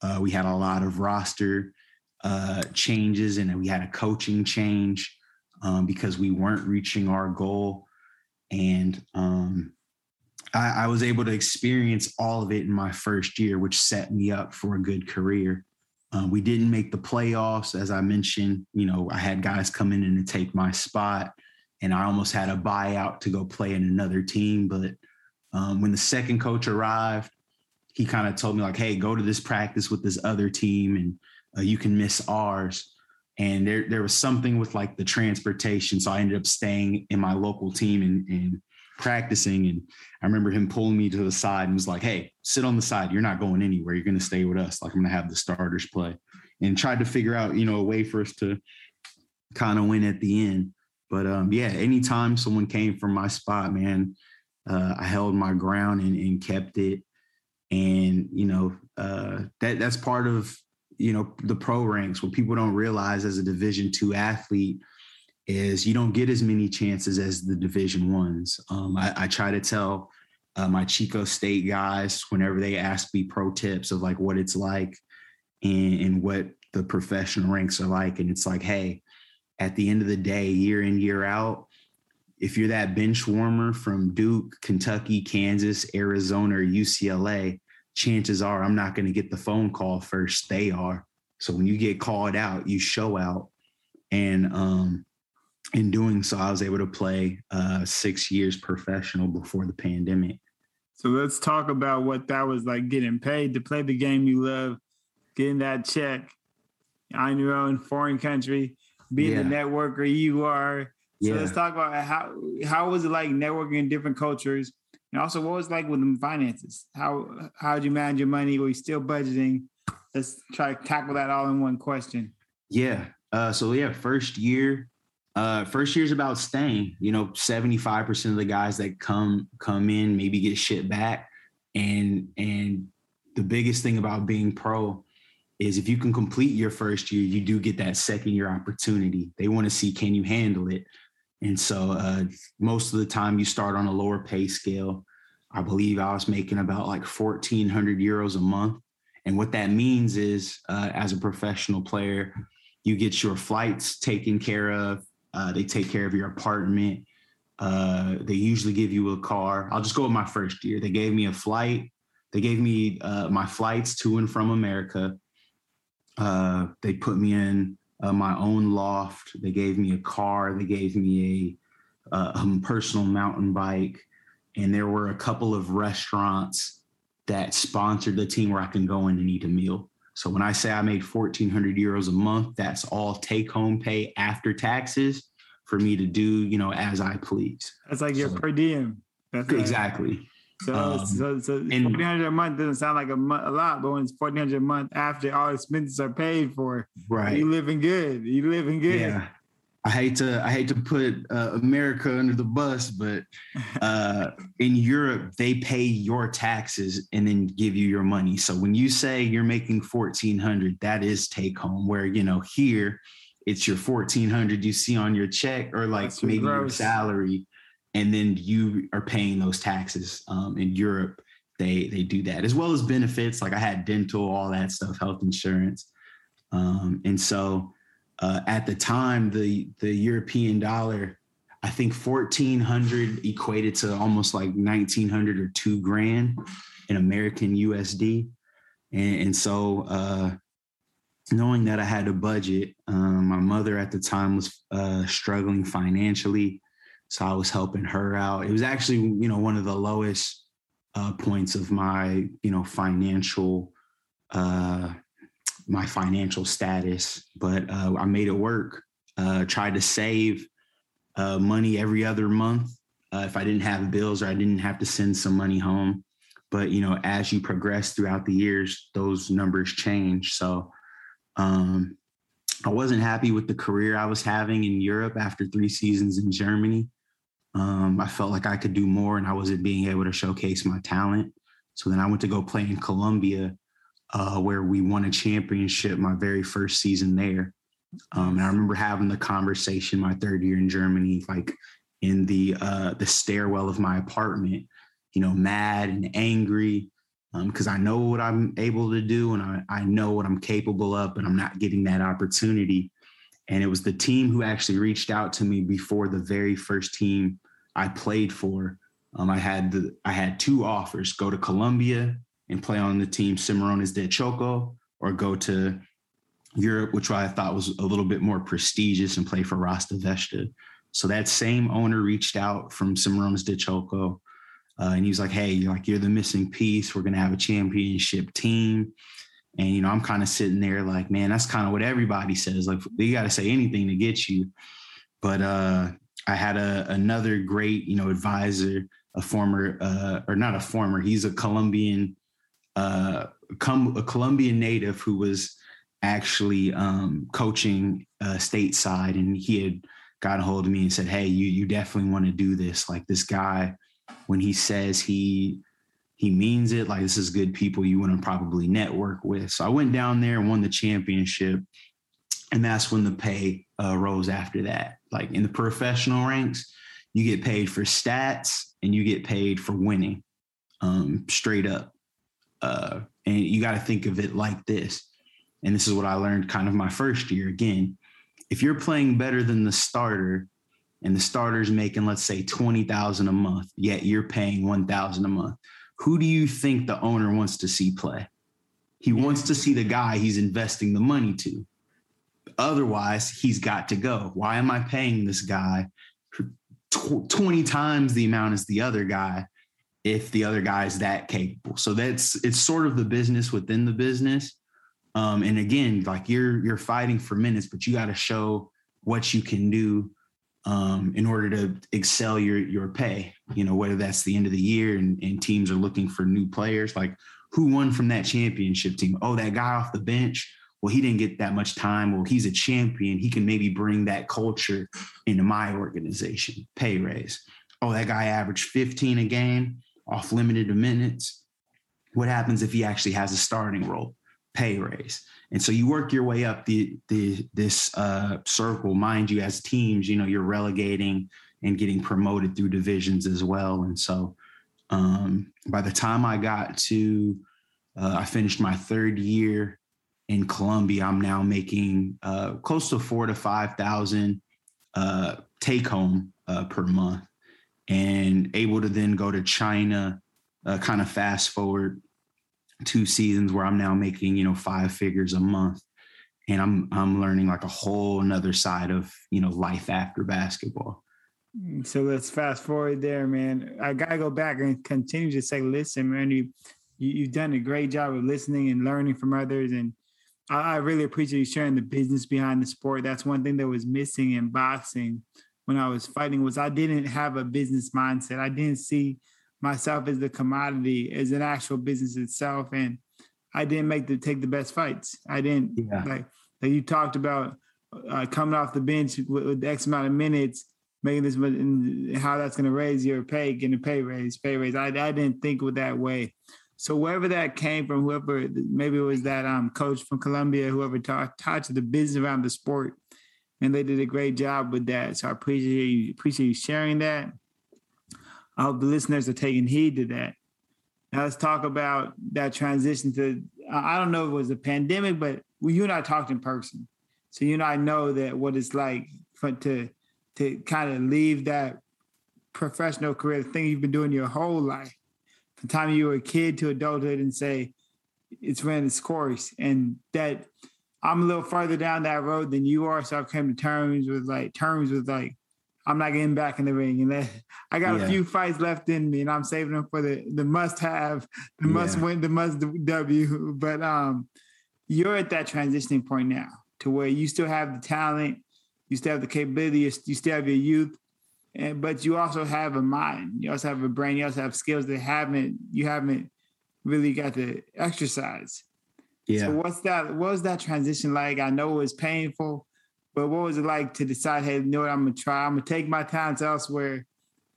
Uh, we had a lot of roster uh, changes, and we had a coaching change um, because we weren't reaching our goal and um, I, I, was able to experience all of it in my first year, which set me up for a good career. Um, we didn't make the playoffs, as I mentioned. You know, I had guys come in and take my spot, and I almost had a buyout to go play in another team. But um, when the second coach arrived, he kind of told me like, "Hey, go to this practice with this other team, and uh, you can miss ours." And there there was something with like the transportation. So i ended up staying in my local team and, and practicing and i remember him pulling me to the side and was like hey sit on the side. You're not going anywhere. You're going to stay with us. Like i'm going to have the starters play. And tried to figure out you know a way for us to kind of win at the end. But um yeah anytime someone came from my spot man uh, i held my ground and, and kept it. And you know uh, that that's part of you know the pro ranks what people don't realize as a division two athlete is you don't get as many chances as the Division ones. Um, I, I, try to tell uh, my Chico State guys whenever they ask me pro tips of like what it's like and, and what the professional ranks are like, and it's like, hey, at the end of the day, year in year out, if you're that bench warmer from Duke, Kentucky, Kansas, Arizona, or UCLA, chances are I'm not going to get the phone call first. They are. So when you get called out, you show out. And um, in doing so, I was able to play uh, six years professional before the pandemic. So let's talk about what that was like getting paid to play the game you love, getting that check on your own foreign country, being yeah. the networker you are. So yeah. let's talk about how how was it like networking in different cultures, and also what was like with the finances. How how did you manage your money? Were you still budgeting? Let's try to tackle that all in one question. Yeah. Uh, so yeah, first year, uh, first is about staying. You know, seventy five percent of the guys that come come in maybe get shit back, and and the biggest thing about being pro is if you can complete your first year, you do get that second year opportunity. They want to see can you handle it, and so uh, most of the time you start on a lower pay scale. I believe I was making about like fourteen hundred euros a month, and what that means is, uh, as a professional player, you get your flights taken care of uh, they take care of your apartment. Uh, they usually give you a car. I'll just go with my first year. They gave me a flight. They gave me uh, my flights to and from America. Uh, they put me in uh, my own loft. They gave me a car. They gave me a, a um, personal mountain bike. And there were a couple of restaurants that sponsored the team where I can go in and eat a meal. So when I say I made 1400 euros a month, that's all take home pay after taxes for me to do, you know, as I please. That's like your per diem. That's exactly. So, um, so, so 1400 a month doesn't sound like a, month, a lot, but when it's 1400 a month after all expenses are paid for, right? You living good. You living good. Yeah. I hate to I hate to put uh, America under the bus, but [laughs] uh, in Europe they pay your taxes and then give you your money. So when you say you're making fourteen hundred, that is take home. Where you know here it's your fourteen hundred you see on your check or like That's maybe gross. your salary, and then you are paying those taxes. Um, in Europe, they they do that as well as benefits. Like I had dental, all that stuff, health insurance, um, and so uh, at the time, the the European dollar, I think fourteen hundred equated to almost like nineteen hundred or two grand in American USD, and, and so uh, knowing that I had a budget, um, my mother at the time was uh, struggling financially, so I was helping her out. It was actually you know one of the lowest uh, points of my you know financial uh, my financial status, but uh, I made it work. Uh, tried to save uh, money every other month uh, if I didn't have bills or I didn't have to send some money home. But you know, as you progress throughout the years, those numbers change. So um, I wasn't happy with the career I was having in Europe after three seasons in Germany. Um, I felt like I could do more, and I wasn't being able to showcase my talent. So then I went to go play in Colombia uh, where we won a championship my very first season there. Um, and I remember having the conversation my third year in Germany, like in the uh, the stairwell of my apartment, you know, mad and angry because um, I know what I'm able to do and I, I know what I'm capable of, but I'm not getting that opportunity. And it was the team who actually reached out to me before the very first team I played for. Um, I had the I had two offers: go to Colombia and play on the team Cimarrones de Choco or go to Europe, which I thought was a little bit more prestigious and play for Rasta Vechta. So that same owner reached out from Cimarrones de Choco. Uh, and he was like, "Hey, you're like you're the missing piece. We're gonna have a championship team." And you know, I'm kind of sitting there like, "Man, that's kind of what everybody says. Like, you got to say anything to get you." But uh, I had a, another great, you know, advisor, a former, uh, or not a former. He's a Colombian uh, a Colombian native who was actually um, coaching uh, stateside, and he had got a hold of me and said, "Hey, you you definitely want to do this. Like this guy, when he says he he means it. Like this is good people you want to probably network with." So I went down there and won the championship. And that's when the pay uh, rose after that. Like in the professional ranks, you get paid for stats and you get paid for winning, um, straight up. Uh, and you got to think of it like this. And this is what I learned kind of my first year. Again, if you're playing better than the starter, and the starter's making let's say 20,000 a month, yet you're paying 1,000 a month. Who do you think the owner wants to see play? He wants to see the guy he's investing the money to. Otherwise, he's got to go. Why am I paying this guy 20 times the amount as the other guy if the other guy is that capable? So that's it's sort of the business within the business. Um, and again, like you're you're fighting for minutes, but you got to show what you can do um, in order to excel your your pay. You know, whether that's the end of the year and, and teams are looking for new players, like who won from that championship team? Oh, that guy off the bench. Well, he didn't get that much time. Well, he's a champion. He can maybe bring that culture into my organization. Pay raise. Oh, that guy averaged 15 a game off limited minutes. What happens if he actually has a starting role? Pay raise. And so you work your way up the the this uh, circle. Mind you, as teams, you know you're relegating and getting promoted through divisions as well. And so um, by the time I got to, uh, I finished my third year in Colombia. I'm now making uh, close to four to five thousand uh, take home uh, per month, and able to then go to China. Uh, kind of fast forward two seasons where I'm now making, you know, five figures a month. And I'm I'm learning like a whole another side of, you know, life after basketball. Mm, so let's fast forward there, man. I gotta go back and continue to say, listen, man, you, you have done a great job of listening and learning from others. And I, I really appreciate you sharing the business behind the sport. That's one thing that was missing in boxing when I was fighting was I didn't have a business mindset. I didn't see myself as the commodity, as an actual business itself. And I didn't make the take the best fights. I didn't yeah. like like you talked about uh, coming off the bench with, with X amount of minutes, making this and how that's going to raise your pay, getting a pay raise, pay raise. I, I didn't think with that way. So wherever that came from, whoever maybe it was that um, coach from Colombia, whoever taught taught the business around the sport, and they did a great job with that. So I appreciate you appreciate you sharing that. I hope the listeners are taking heed to that. Now let's talk about that transition to I don't know if it was a pandemic, but you and I talked in person. So you and I know that what it's like for, to to kind of leave that professional career, the thing you've been doing your whole life, the time you were a kid to adulthood, and say it's ran its course, and that I'm a little further down that road than you are. So I've come to terms with like terms with like I'm not getting back in the ring. And then I got yeah. a few fights left in me, and I'm saving them for the the must have, the yeah. must win, the must W. [laughs] But um, you're at that transitioning point now to where you still have the talent, you still have the capability, you still have your youth, and but you also have a mind, you also have a brain, you also have skills that haven't you haven't really got to exercise. Yeah. So what's that? What was that transition like? I know it was painful but what was it like to decide, hey, you know what, I'm gonna try, I'm gonna take my talents elsewhere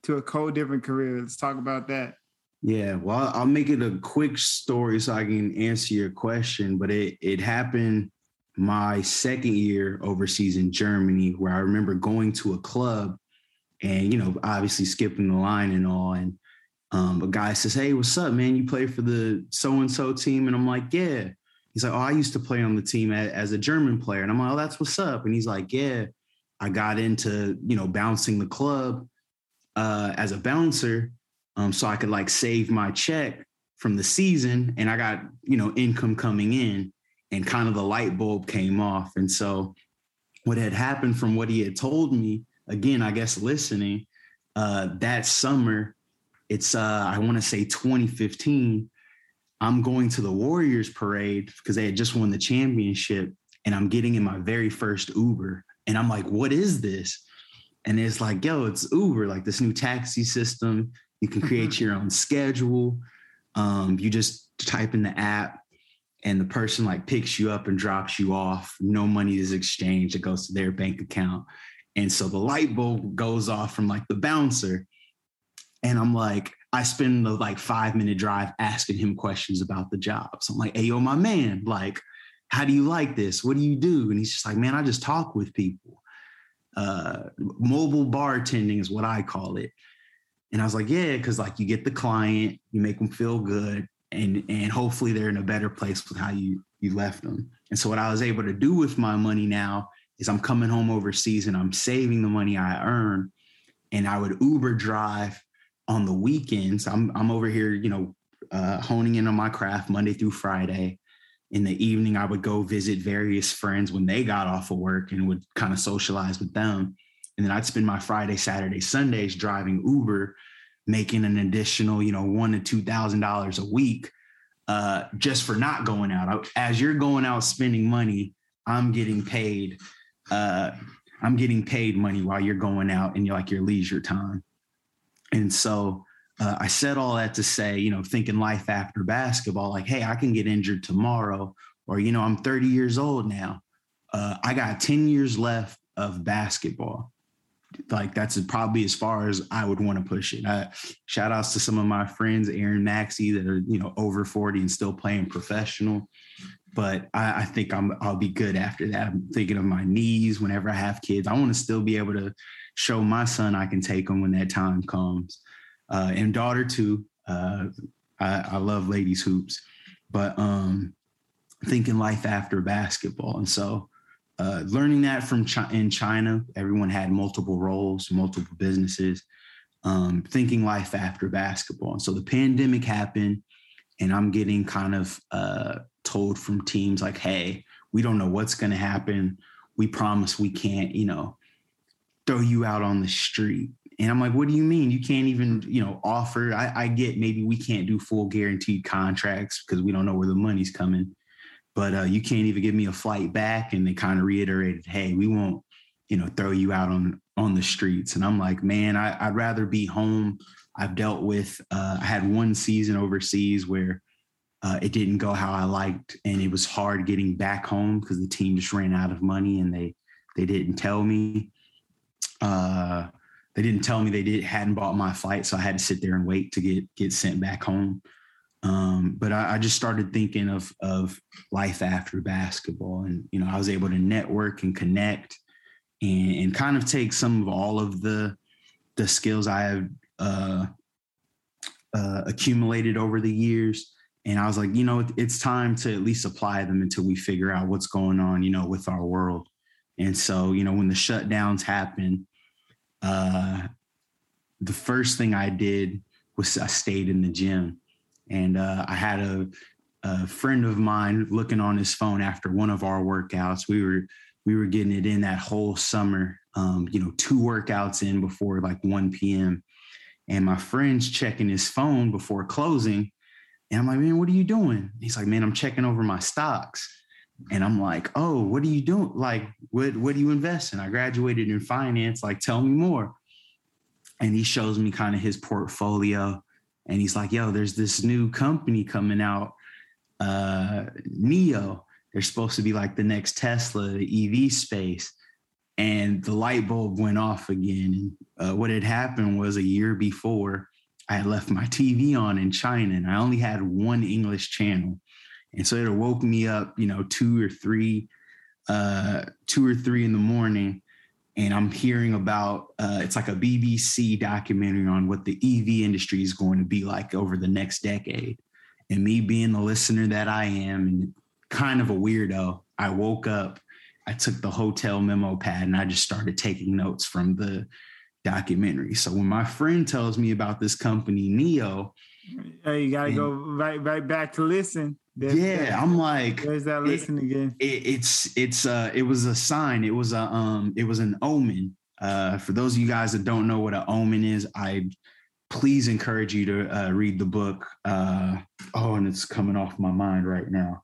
to a whole different career? Let's talk about that. Yeah, well, I'll make it a quick story so I can answer your question. But it it happened my second year overseas in Germany, where I remember going to a club and you know, obviously skipping the line and all. And um, a guy says, Hey, what's up, man? You play for the so and so team? And I'm like, Yeah he's like, oh, I used to play on the team as a German player. And I'm like, oh, that's what's up. And he's like, yeah, I got into, you know, bouncing the club uh, as a bouncer um, so I could like save my check from the season. And I got, you know, income coming in and kind of the light bulb came off. And so what had happened from what he had told me, again, I guess listening, uh, that summer, it's, uh, I want to say 2015, I'm going to the Warriors parade because they had just won the championship and I'm getting in my very first Uber. And I'm like, what is this? And it's like, yo, it's Uber, like this new taxi system. You can create mm-hmm. your own schedule. Um, you just type in the app and the person like picks you up and drops you off. No money is exchanged. It goes to their bank account. And so the light bulb goes off from like the bouncer. And I'm like, I spend the like five minute drive asking him questions about the job. So I'm like, hey, yo, my man, like, how do you like this? What do you do? And he's just like, man, I just talk with people. Uh, mobile bartending is what I call it. And I was like, yeah, because like you get the client, you make them feel good, and and hopefully they're in a better place with how you you left them. And so what I was able to do with my money now is I'm coming home overseas and I'm saving the money I earn, and I would Uber drive on the weekends. I'm I'm over here, you know, uh, honing in on my craft Monday through Friday. In the evening, I would go visit various friends when they got off of work and would kind of socialize with them. And then I'd spend my Friday, Saturday, Sundays driving Uber, making an additional, you know, one to two thousand dollars a week uh, just for not going out. As you're going out spending money, I'm getting paid. Uh, I'm getting paid money while you're going out in like your leisure time. And so uh, I said all that to say, you know, thinking life after basketball, like, hey, I can get injured tomorrow, or, you know, I'm 30 years old now. Uh, I got 10 years left of basketball. Like, that's probably as far as I would want to push it. Uh, shout outs to some of my friends, Aaron Maxey, that are, you know, over 40 and still playing professional. But I, I think I'm, I'll be good after that. I'm thinking of my knees whenever I have kids. I want to still be able to show my son I can take him when that time comes uh, and daughter too. Uh, I, I, love ladies hoops, but um, thinking life after basketball, and so uh, learning that from in China, everyone had multiple roles, multiple businesses. Um, thinking life after basketball, and so the pandemic happened, and I'm getting kind of uh, told from teams like, "Hey, we don't know what's going to happen. We promise we can't, you know, throw you out on the street." And I'm like, what do you mean? You can't even, you know, offer. I, I get maybe we can't do full guaranteed contracts because we don't know where the money's coming, but uh, you can't even give me a flight back. And they kind of reiterated, hey, we won't, you know, throw you out on on the streets. And I'm like, man, I, would rather be home. I've dealt with. Uh, I had one season overseas where uh, it didn't go how I liked, and it was hard getting back home because the team just ran out of money and they they didn't tell me. Uh, they didn't tell me they did hadn't bought my flight, so I had to sit there and wait to get get sent back home. Um, but I, I, just started thinking of of life after basketball, and you know I was able to network and connect, and, and kind of take some of all of the the skills I have uh, uh, accumulated over the years, and I was like, you know, it's time to at least apply them until we figure out what's going on, you know, with our world. And so, you know, when the shutdowns happen, uh, the first thing I did was I stayed in the gym, and uh, I had a, a, friend of mine looking on his phone after one of our workouts. We were we were getting it in that whole summer, um, you know, two workouts in before like 1 p.m. And my friend's checking his phone before closing. And I'm like, man, what are you doing? He's like, man, I'm checking over my stocks. And I'm like, oh, what are you doing? Like, what what do you invest in? I graduated in finance. Like, tell me more. And he shows me kind of his portfolio. And he's like, yo, there's this new company coming out, uh, NIO. They're supposed to be like the next Tesla, the EV space. And the light bulb went off again. And uh, what had happened was a year before, I had left my TV on in China and I only had one English channel. And so it woke me up, you know, two or three, uh, two or three in the morning. And I'm hearing about uh, it's like a BBC documentary on what the EV industry is going to be like over the next decade. And me being the listener that I am and kind of a weirdo, I woke up, I took the hotel memo pad and I just started taking notes from the documentary. So when my friend tells me about this company, NIO, Hey, you gotta go right right back to listen. There's, yeah, there's, I'm like, there's that listen it, again. It, it's it's uh it was a sign. It was a um it was an omen. Uh, for those of you guys that don't know what an omen is, I please encourage you to uh, read the book. Uh, oh, and it's coming off my mind right now.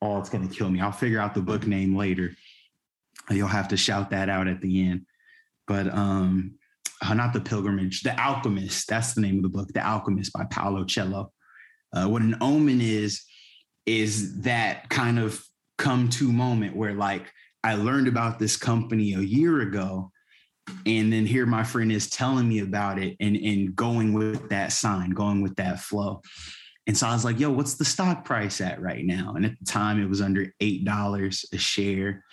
Oh, it's gonna kill me. I'll figure out the book name later. You'll have to shout that out at the end. But um, uh, not the pilgrimage, the alchemist. That's the name of the book, the alchemist by Paolo Coelho. Uh, what an omen is is that kind of come to moment where like I learned about this company a year ago, and then here my friend is telling me about it and and going with that sign, going with that flow. And so I was like, yo, what's the stock price at right now? And at the time it was under $8 a share.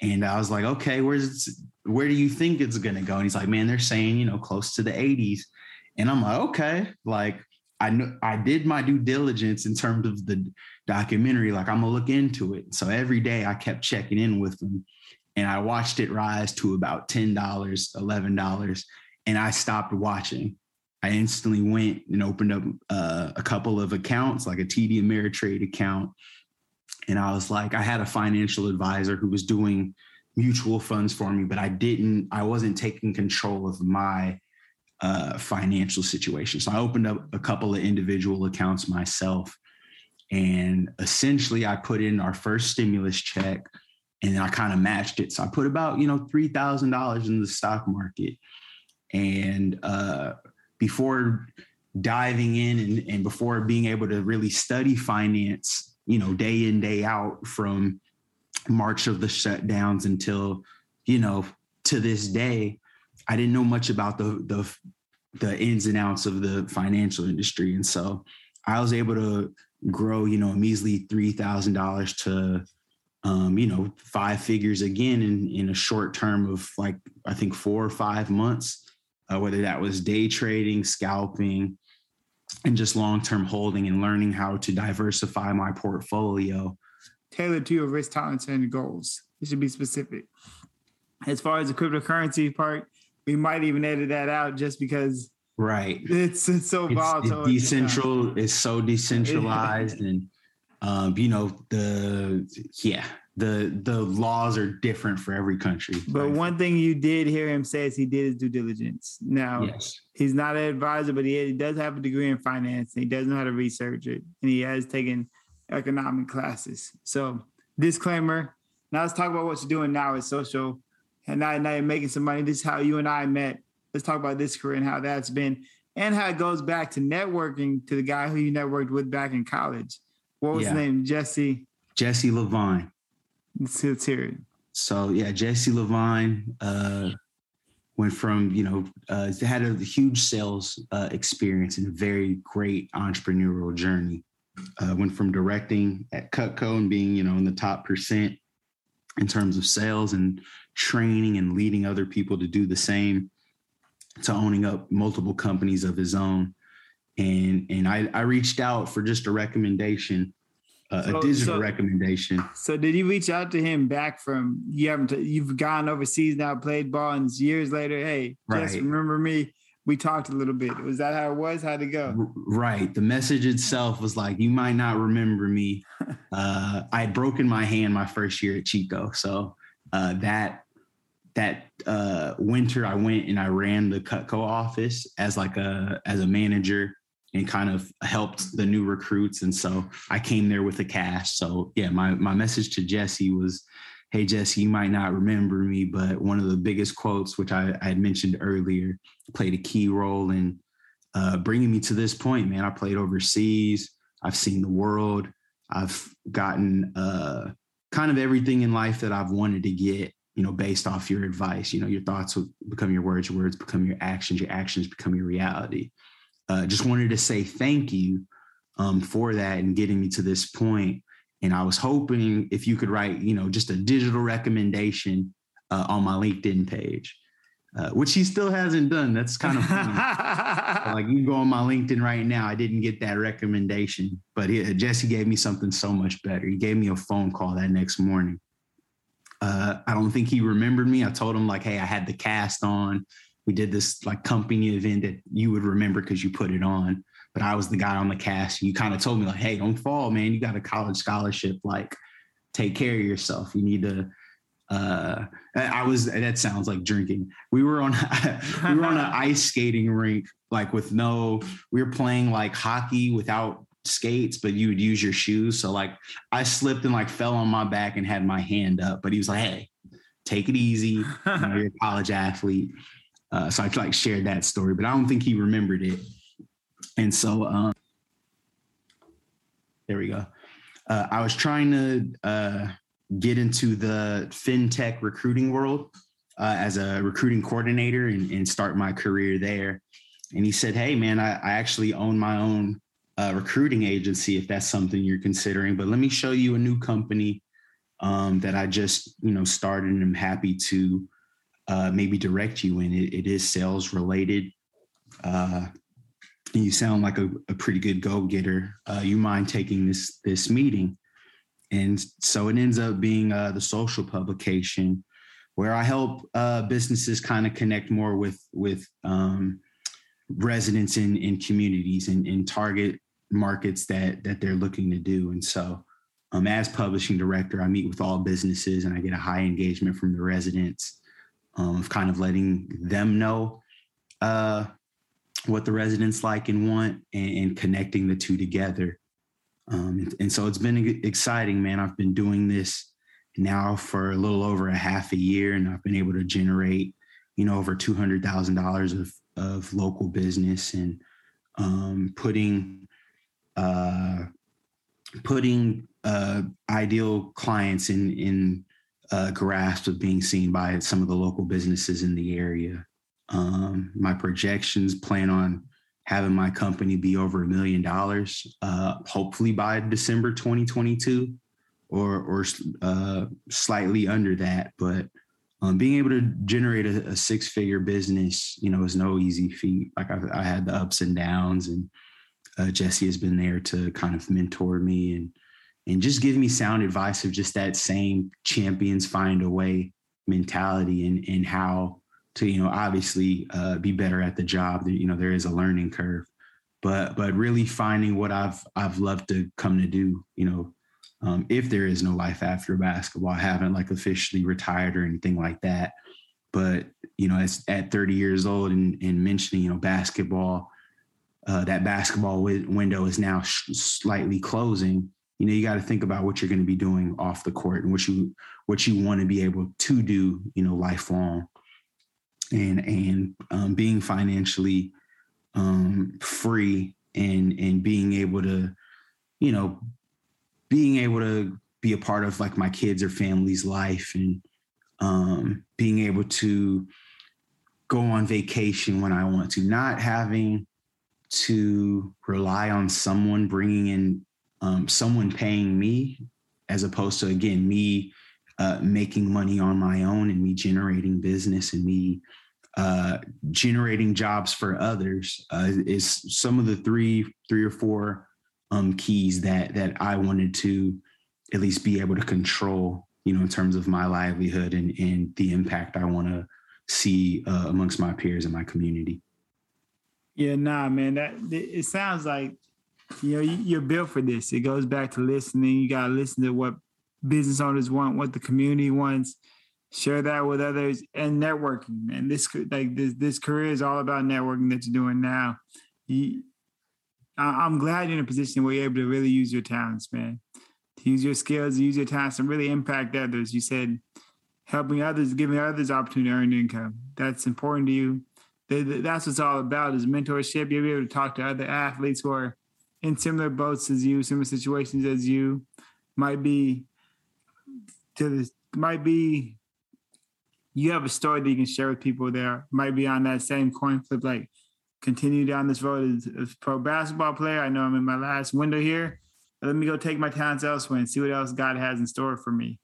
And I was like, okay, where's where do you think it's gonna go? And he's like, man, they're saying, you know, close to the 80s. And I'm like, okay, like I know I did my due diligence in terms of the documentary. Like I'm gonna look into it. So every day I kept checking in with them and I watched it rise to about $10, $11, and I stopped watching. I instantly went and opened up uh, a couple of accounts, like a TD Ameritrade account. And I was like, I had a financial advisor who was doing mutual funds for me, but I didn't, I wasn't taking control of my uh, financial situation. So I opened up a couple of individual accounts myself. And essentially, I put in our first stimulus check and I kind of matched it. So I put about, you know, $3,000 in the stock market. And uh, before diving in and, and before being able to really study finance, you know, day in, day out from March of the shutdowns until, you know, to this day, I didn't know much about the the the ins and outs of the financial industry. And so I was able to grow, you know, a measly three thousand dollars to um, you know, five figures again in in a short term of like I think four or five months uh, whether that was day trading, scalping, and just long term holding and learning how to diversify my portfolio. Tailored to your risk tolerance and goals. It should be specific. As far as the cryptocurrency part, we might even edit that out just because right it's, it's so volatile. It's decentral. It's so decentralized, and um, you know the yeah the the laws are different for every country. But one thing you did hear him say is he did his due diligence. Now, yes. he's not an advisor, but he, he does have a degree in finance. And he does know how to research it, and he has taken economic classes. So, disclaimer. Now let's talk about what you're doing now with social, and now, now you're making some money. This is how you and I met. Let's talk about this career and how that's been, and how it goes back to networking to the guy who you networked with back in college. What was yeah. his name? Jesse. Jesse Levine. Let's, let's hear it. So yeah, Jesse Levine uh, went from you know uh, had a huge sales uh, experience and a very great entrepreneurial journey. Uh, went from directing at Cutco and being you know in the top percent in terms of sales and training and leading other people to do the same to owning up multiple companies of his own. And and I, I reached out for just a recommendation uh, so, a digital so, recommendation. So did you reach out to him back from you haven't you've gone overseas now, played ball, and years later, hey, right. just remember me. We talked a little bit. Was that how it was? How'd it go? Right. The message itself was like, you might not remember me. [laughs] uh, I had broken my hand my first year at Chico. So uh, that that uh, winter I went and I ran the Cutco office as like a as a manager and kind of helped the new recruits. And so I came there with the cash. So yeah, my my message to Jesse was, "Hey Jesse, you might not remember me, but one of the biggest quotes, which I, I had mentioned earlier, played a key role in uh, bringing me to this point. Man, I played overseas. I've seen the world. I've gotten uh, kind of everything in life that I've wanted to get." You know, based off your advice, you know, your thoughts will become your words, your words become your actions, your actions become your reality uh, just wanted to say thank you um, for that and getting me to this point. And I was hoping if you could write, you know, just a digital recommendation uh, on my LinkedIn page, uh, which he still hasn't done. That's kind of funny. [laughs] like you go on my LinkedIn right now, I didn't get that recommendation, but he, Jesse gave me something so much better. He gave me a phone call that next morning. Uh, I don't think he remembered me. I told him like, hey, I had the cast on we did this like company event that you would remember because you put it on. But I was the guy on the cast. You kind of told me like, "Hey, don't fall, man. You got a college scholarship. Like, take care of yourself. You need to." Uh, I was. That sounds like drinking. We were on. [laughs] we were on an [laughs] ice skating rink, like with no. We were playing like hockey without skates, but you would use your shoes. So like, I slipped and like fell on my back and had my hand up. But he was like, "Hey, take it easy. You know, you're a college athlete." Uh, so I like shared that story, but I don't think he remembered it. And so um, there we go. Uh, I was trying to uh, get into the fintech recruiting world uh, as a recruiting coordinator and, and, start my career there. And he said, "Hey, man, I, I actually own my own uh, recruiting agency if that's something you're considering. But let me show you a new company um, that I just you know started and I'm happy to uh, maybe direct you in. It, it is sales related. You sound like a, a pretty good go getter. Uh, you mind taking this this meeting? And so it ends up being uh, the social publication where I help uh, businesses kind of connect more with with um, residents in in communities and, and target markets that that they're looking to do. And so, um, as publishing director, I meet with all businesses and I get a high engagement from the residents um, of kind of letting them know uh, what the residents like and want and, and connecting the two together. Um, and, and, so it's been exciting, man. I've been doing this now for a little over a half a year, and I've been able to generate, you know, over two hundred thousand dollars of of local business and um, putting uh, putting uh, ideal clients in in uh, grasp of being seen by some of the local businesses in the area. Um, my projections plan on having my company be over a million dollars, uh, hopefully by December 2022, or or uh, slightly under that. But um, being able to generate a, a, six figure business, you know, is no easy feat. Like I, I had the ups and downs, and uh, Jesse has been there to kind of mentor me and and just give me sound advice of just that same champions find a way mentality and and how to you know obviously uh, be better at the job. You know, there is a learning curve, but but really finding what I've I've loved to come to do. You know, um, if there is no life after basketball, I haven't like officially retired or anything like that. But you know, as at 30 years old and, and mentioning you know basketball, uh, that basketball w- window is now sh- slightly closing. You know, you got to think about what you're going to be doing off the court and what you what you want to be able to do. You know, lifelong and and um, being financially um, free and and being able to you know being able to be a part of like my kids or family's life and um, being able to go on vacation when I want to, not having to rely on someone bringing in um, someone paying me as opposed to again me uh, making money on my own and me generating business and me uh, generating jobs for others uh, is some of the three three or four um, keys that that I wanted to at least be able to control, you know, in terms of my livelihood and and the impact I want to see uh, amongst my peers in my community. Yeah, nah, man. That it sounds like you know you're built for this. It goes back to listening. You gotta listen to what business owners want, what the community wants. Share that with others and networking. And this like this this career is all about networking that you're doing now. You, I'm glad you're in a position where you're able to really use your talents, man. To use your skills, use your talents, and really impact others. You said helping others, giving others opportunity to earn income. That's important to you. That's what it's all about is mentorship. You'll be able to talk to other athletes who are in similar boats as you, similar situations as you. Might be to this, might be you have a story that you can share with people there. Might be on that same coin flip, like continue down this road as, as pro basketball player. I know I'm in my last window here. Let me go take my talents elsewhere and see what else God has in store for me.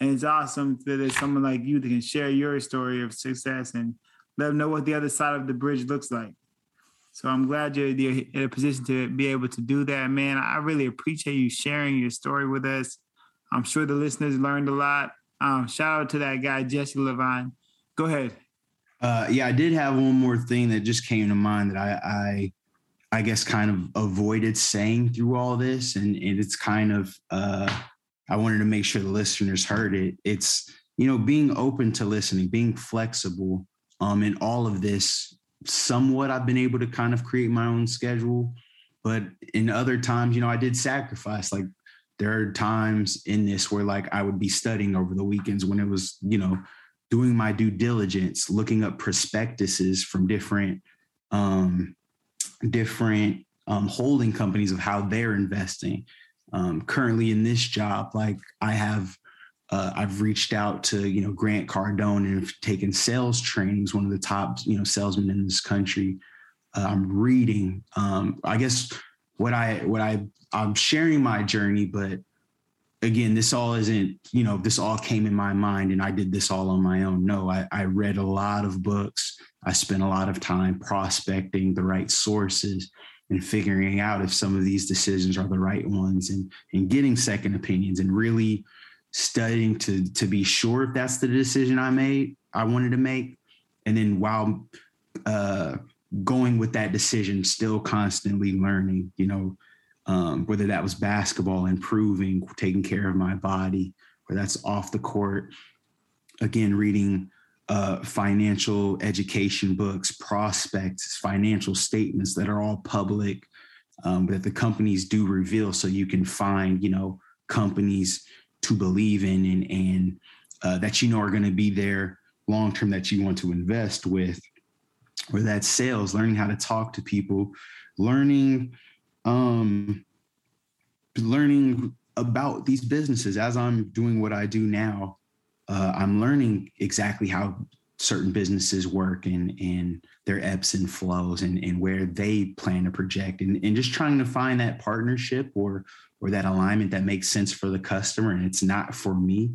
And it's awesome that there's someone like you that can share your story of success and let them know what the other side of the bridge looks like. So I'm glad you're, you're in a position to be able to do that, man. I really appreciate you sharing your story with us. I'm sure the listeners learned a lot. Um, shout out to that guy, Jesse Levine. Go ahead. Uh, yeah, I did have one more thing that just came to mind that I, I, I guess, kind of avoided saying through all this, and, and it's kind of, uh, I wanted to make sure the listeners heard it. It's you know being open to listening, being flexible. Um, in all of this, somewhat I've been able to kind of create my own schedule, but in other times, you know, I did sacrifice. Like there are times in this where like I would be studying over the weekends when it was, you know, doing my due diligence, looking up prospectuses from different um, different um, holding companies of how they're investing. Um, currently in this job, like I have, uh, I've reached out to you know Grant Cardone and have taken sales trainings. One of the top you know salesmen in this country. Uh, I'm reading. Um, I guess what I what I I'm sharing my journey, but again, this all isn't, you know, this all came in my mind and I did this all on my own. No, I, I read a lot of books. I spent a lot of time prospecting the right sources and figuring out if some of these decisions are the right ones and, and getting second opinions and really studying to, to be sure if that's the decision I made, I wanted to make. And then while uh, going with that decision, still constantly learning, you know, um, whether that was basketball, improving, taking care of my body, or that's off the court. Again, reading uh, financial education books, prospects, financial statements that are all public um, that the companies do reveal, so you can find, you know, companies to believe in and and uh, that you know are going to be there long term that you want to invest with. Or that sales, learning how to talk to people, learning um, learning about these businesses as I'm doing what I do now. Uh, I'm learning exactly how certain businesses work and and their ebbs and flows and and where they plan to project and, and just trying to find that partnership or or that alignment that makes sense for the customer and it's not for me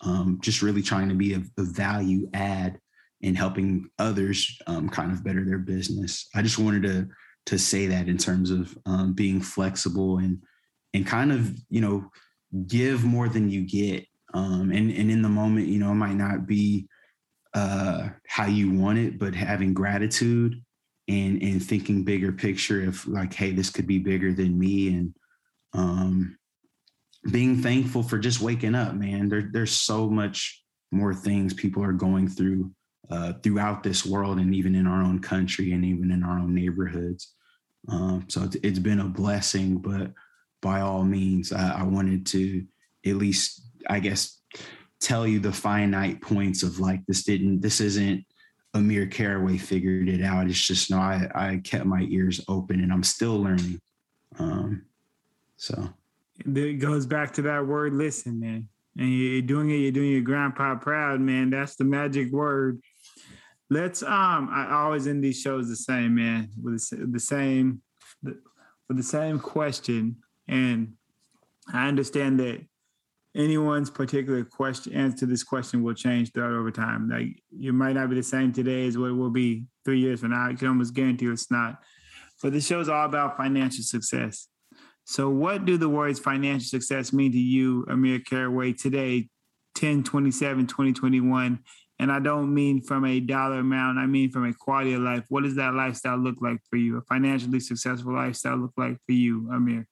um, just really trying to be a, a value add in helping others um, kind of better their business. I just wanted to to say that in terms of um, being flexible and and kind of you know give more than you get. Um, and and in the moment you know it might not be uh, how you want it but having gratitude and and thinking bigger picture of like hey this could be bigger than me. And um, being thankful for just waking up man. There, there's so much more things people are going through uh, throughout this world and even in our own country and even in our own neighborhoods. Um, so it's, it's been a blessing, but by all means, I, I, wanted to at least, I guess, tell you the finite points of like this didn't, this isn't Amir Caraway figured it out. It's just no, I, I kept my ears open and I'm still learning. Um, so it goes back to that word listen, man. And you're doing it, you're doing your grandpa proud, man. That's the magic word. Let's um I always end these shows the same, man, with the same with the same question and I understand that anyone's particular question answer to this question will change throughout over time. Like you might not be the same today as what it will be three years from now. I can almost guarantee it's not. But this show is all about financial success. So what do the words financial success mean to you, Amir Caraway, today, 10 27, 2021? And I don't mean from a dollar amount, I mean from a quality of life. What does that lifestyle look like for you? A financially successful lifestyle look like for you, Amir?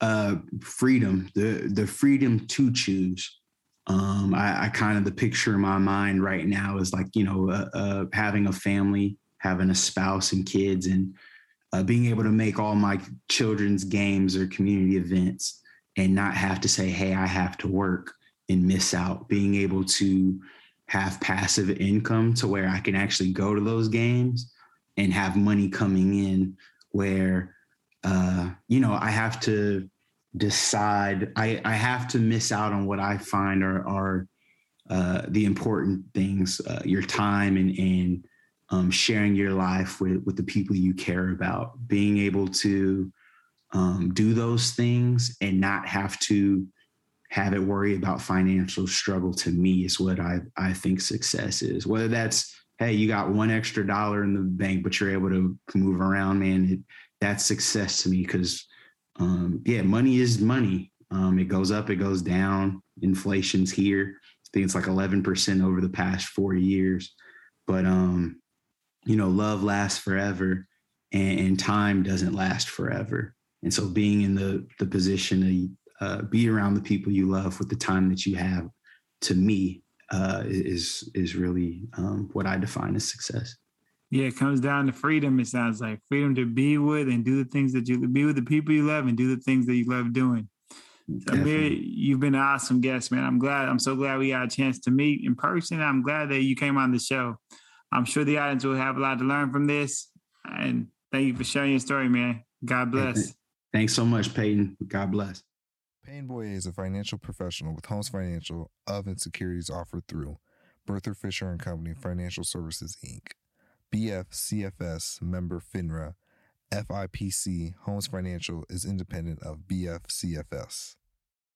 uh, freedom, the the freedom to choose. Um, I, I, kind of the picture in my mind right now is like you know uh, uh, having a family, having a spouse and kids, and uh, being able to make all my children's games or community events, and not have to say, "Hey, I have to work and miss out." Being able to have passive income to where I can actually go to those games and have money coming in where uh, you know, I have to decide. I I have to miss out on what I find are are uh, the important things, uh, your time and and um, sharing your life with with the people you care about. Being able to um, do those things and not have to have it worry about financial struggle to me is what I I think success is. Whether that's hey, you got one extra dollar in the bank, but you're able to move around, man. It, that's success to me because um, yeah, money is money. Um, it goes up, it goes down. Inflation's here. I think it's like 11% over the past four years. But um, you know, love lasts forever and, and, time doesn't last forever. And so being in the the position to uh, be around the people you love with the time that you have, to me, uh, is is really um, what I define as success. Yeah, it comes down to freedom. It sounds like freedom to be with and do the things that you be with the people you love and do the things that you love doing. So, Amir, you've been an awesome guest, man. I'm glad. I'm so glad we got a chance to meet in person. I'm glad that you came on the show. I'm sure the audience will have a lot to learn from this. And thank you for sharing your story, man. God bless. Thanks so much, Peyton. God bless. Payne Boyer is a financial professional with Holmes Financial of and securities offered through Berthel Fisher and Company Financial Services Inc. BFCFS member FINRA SIPC Homes Financial is independent of BFCFS.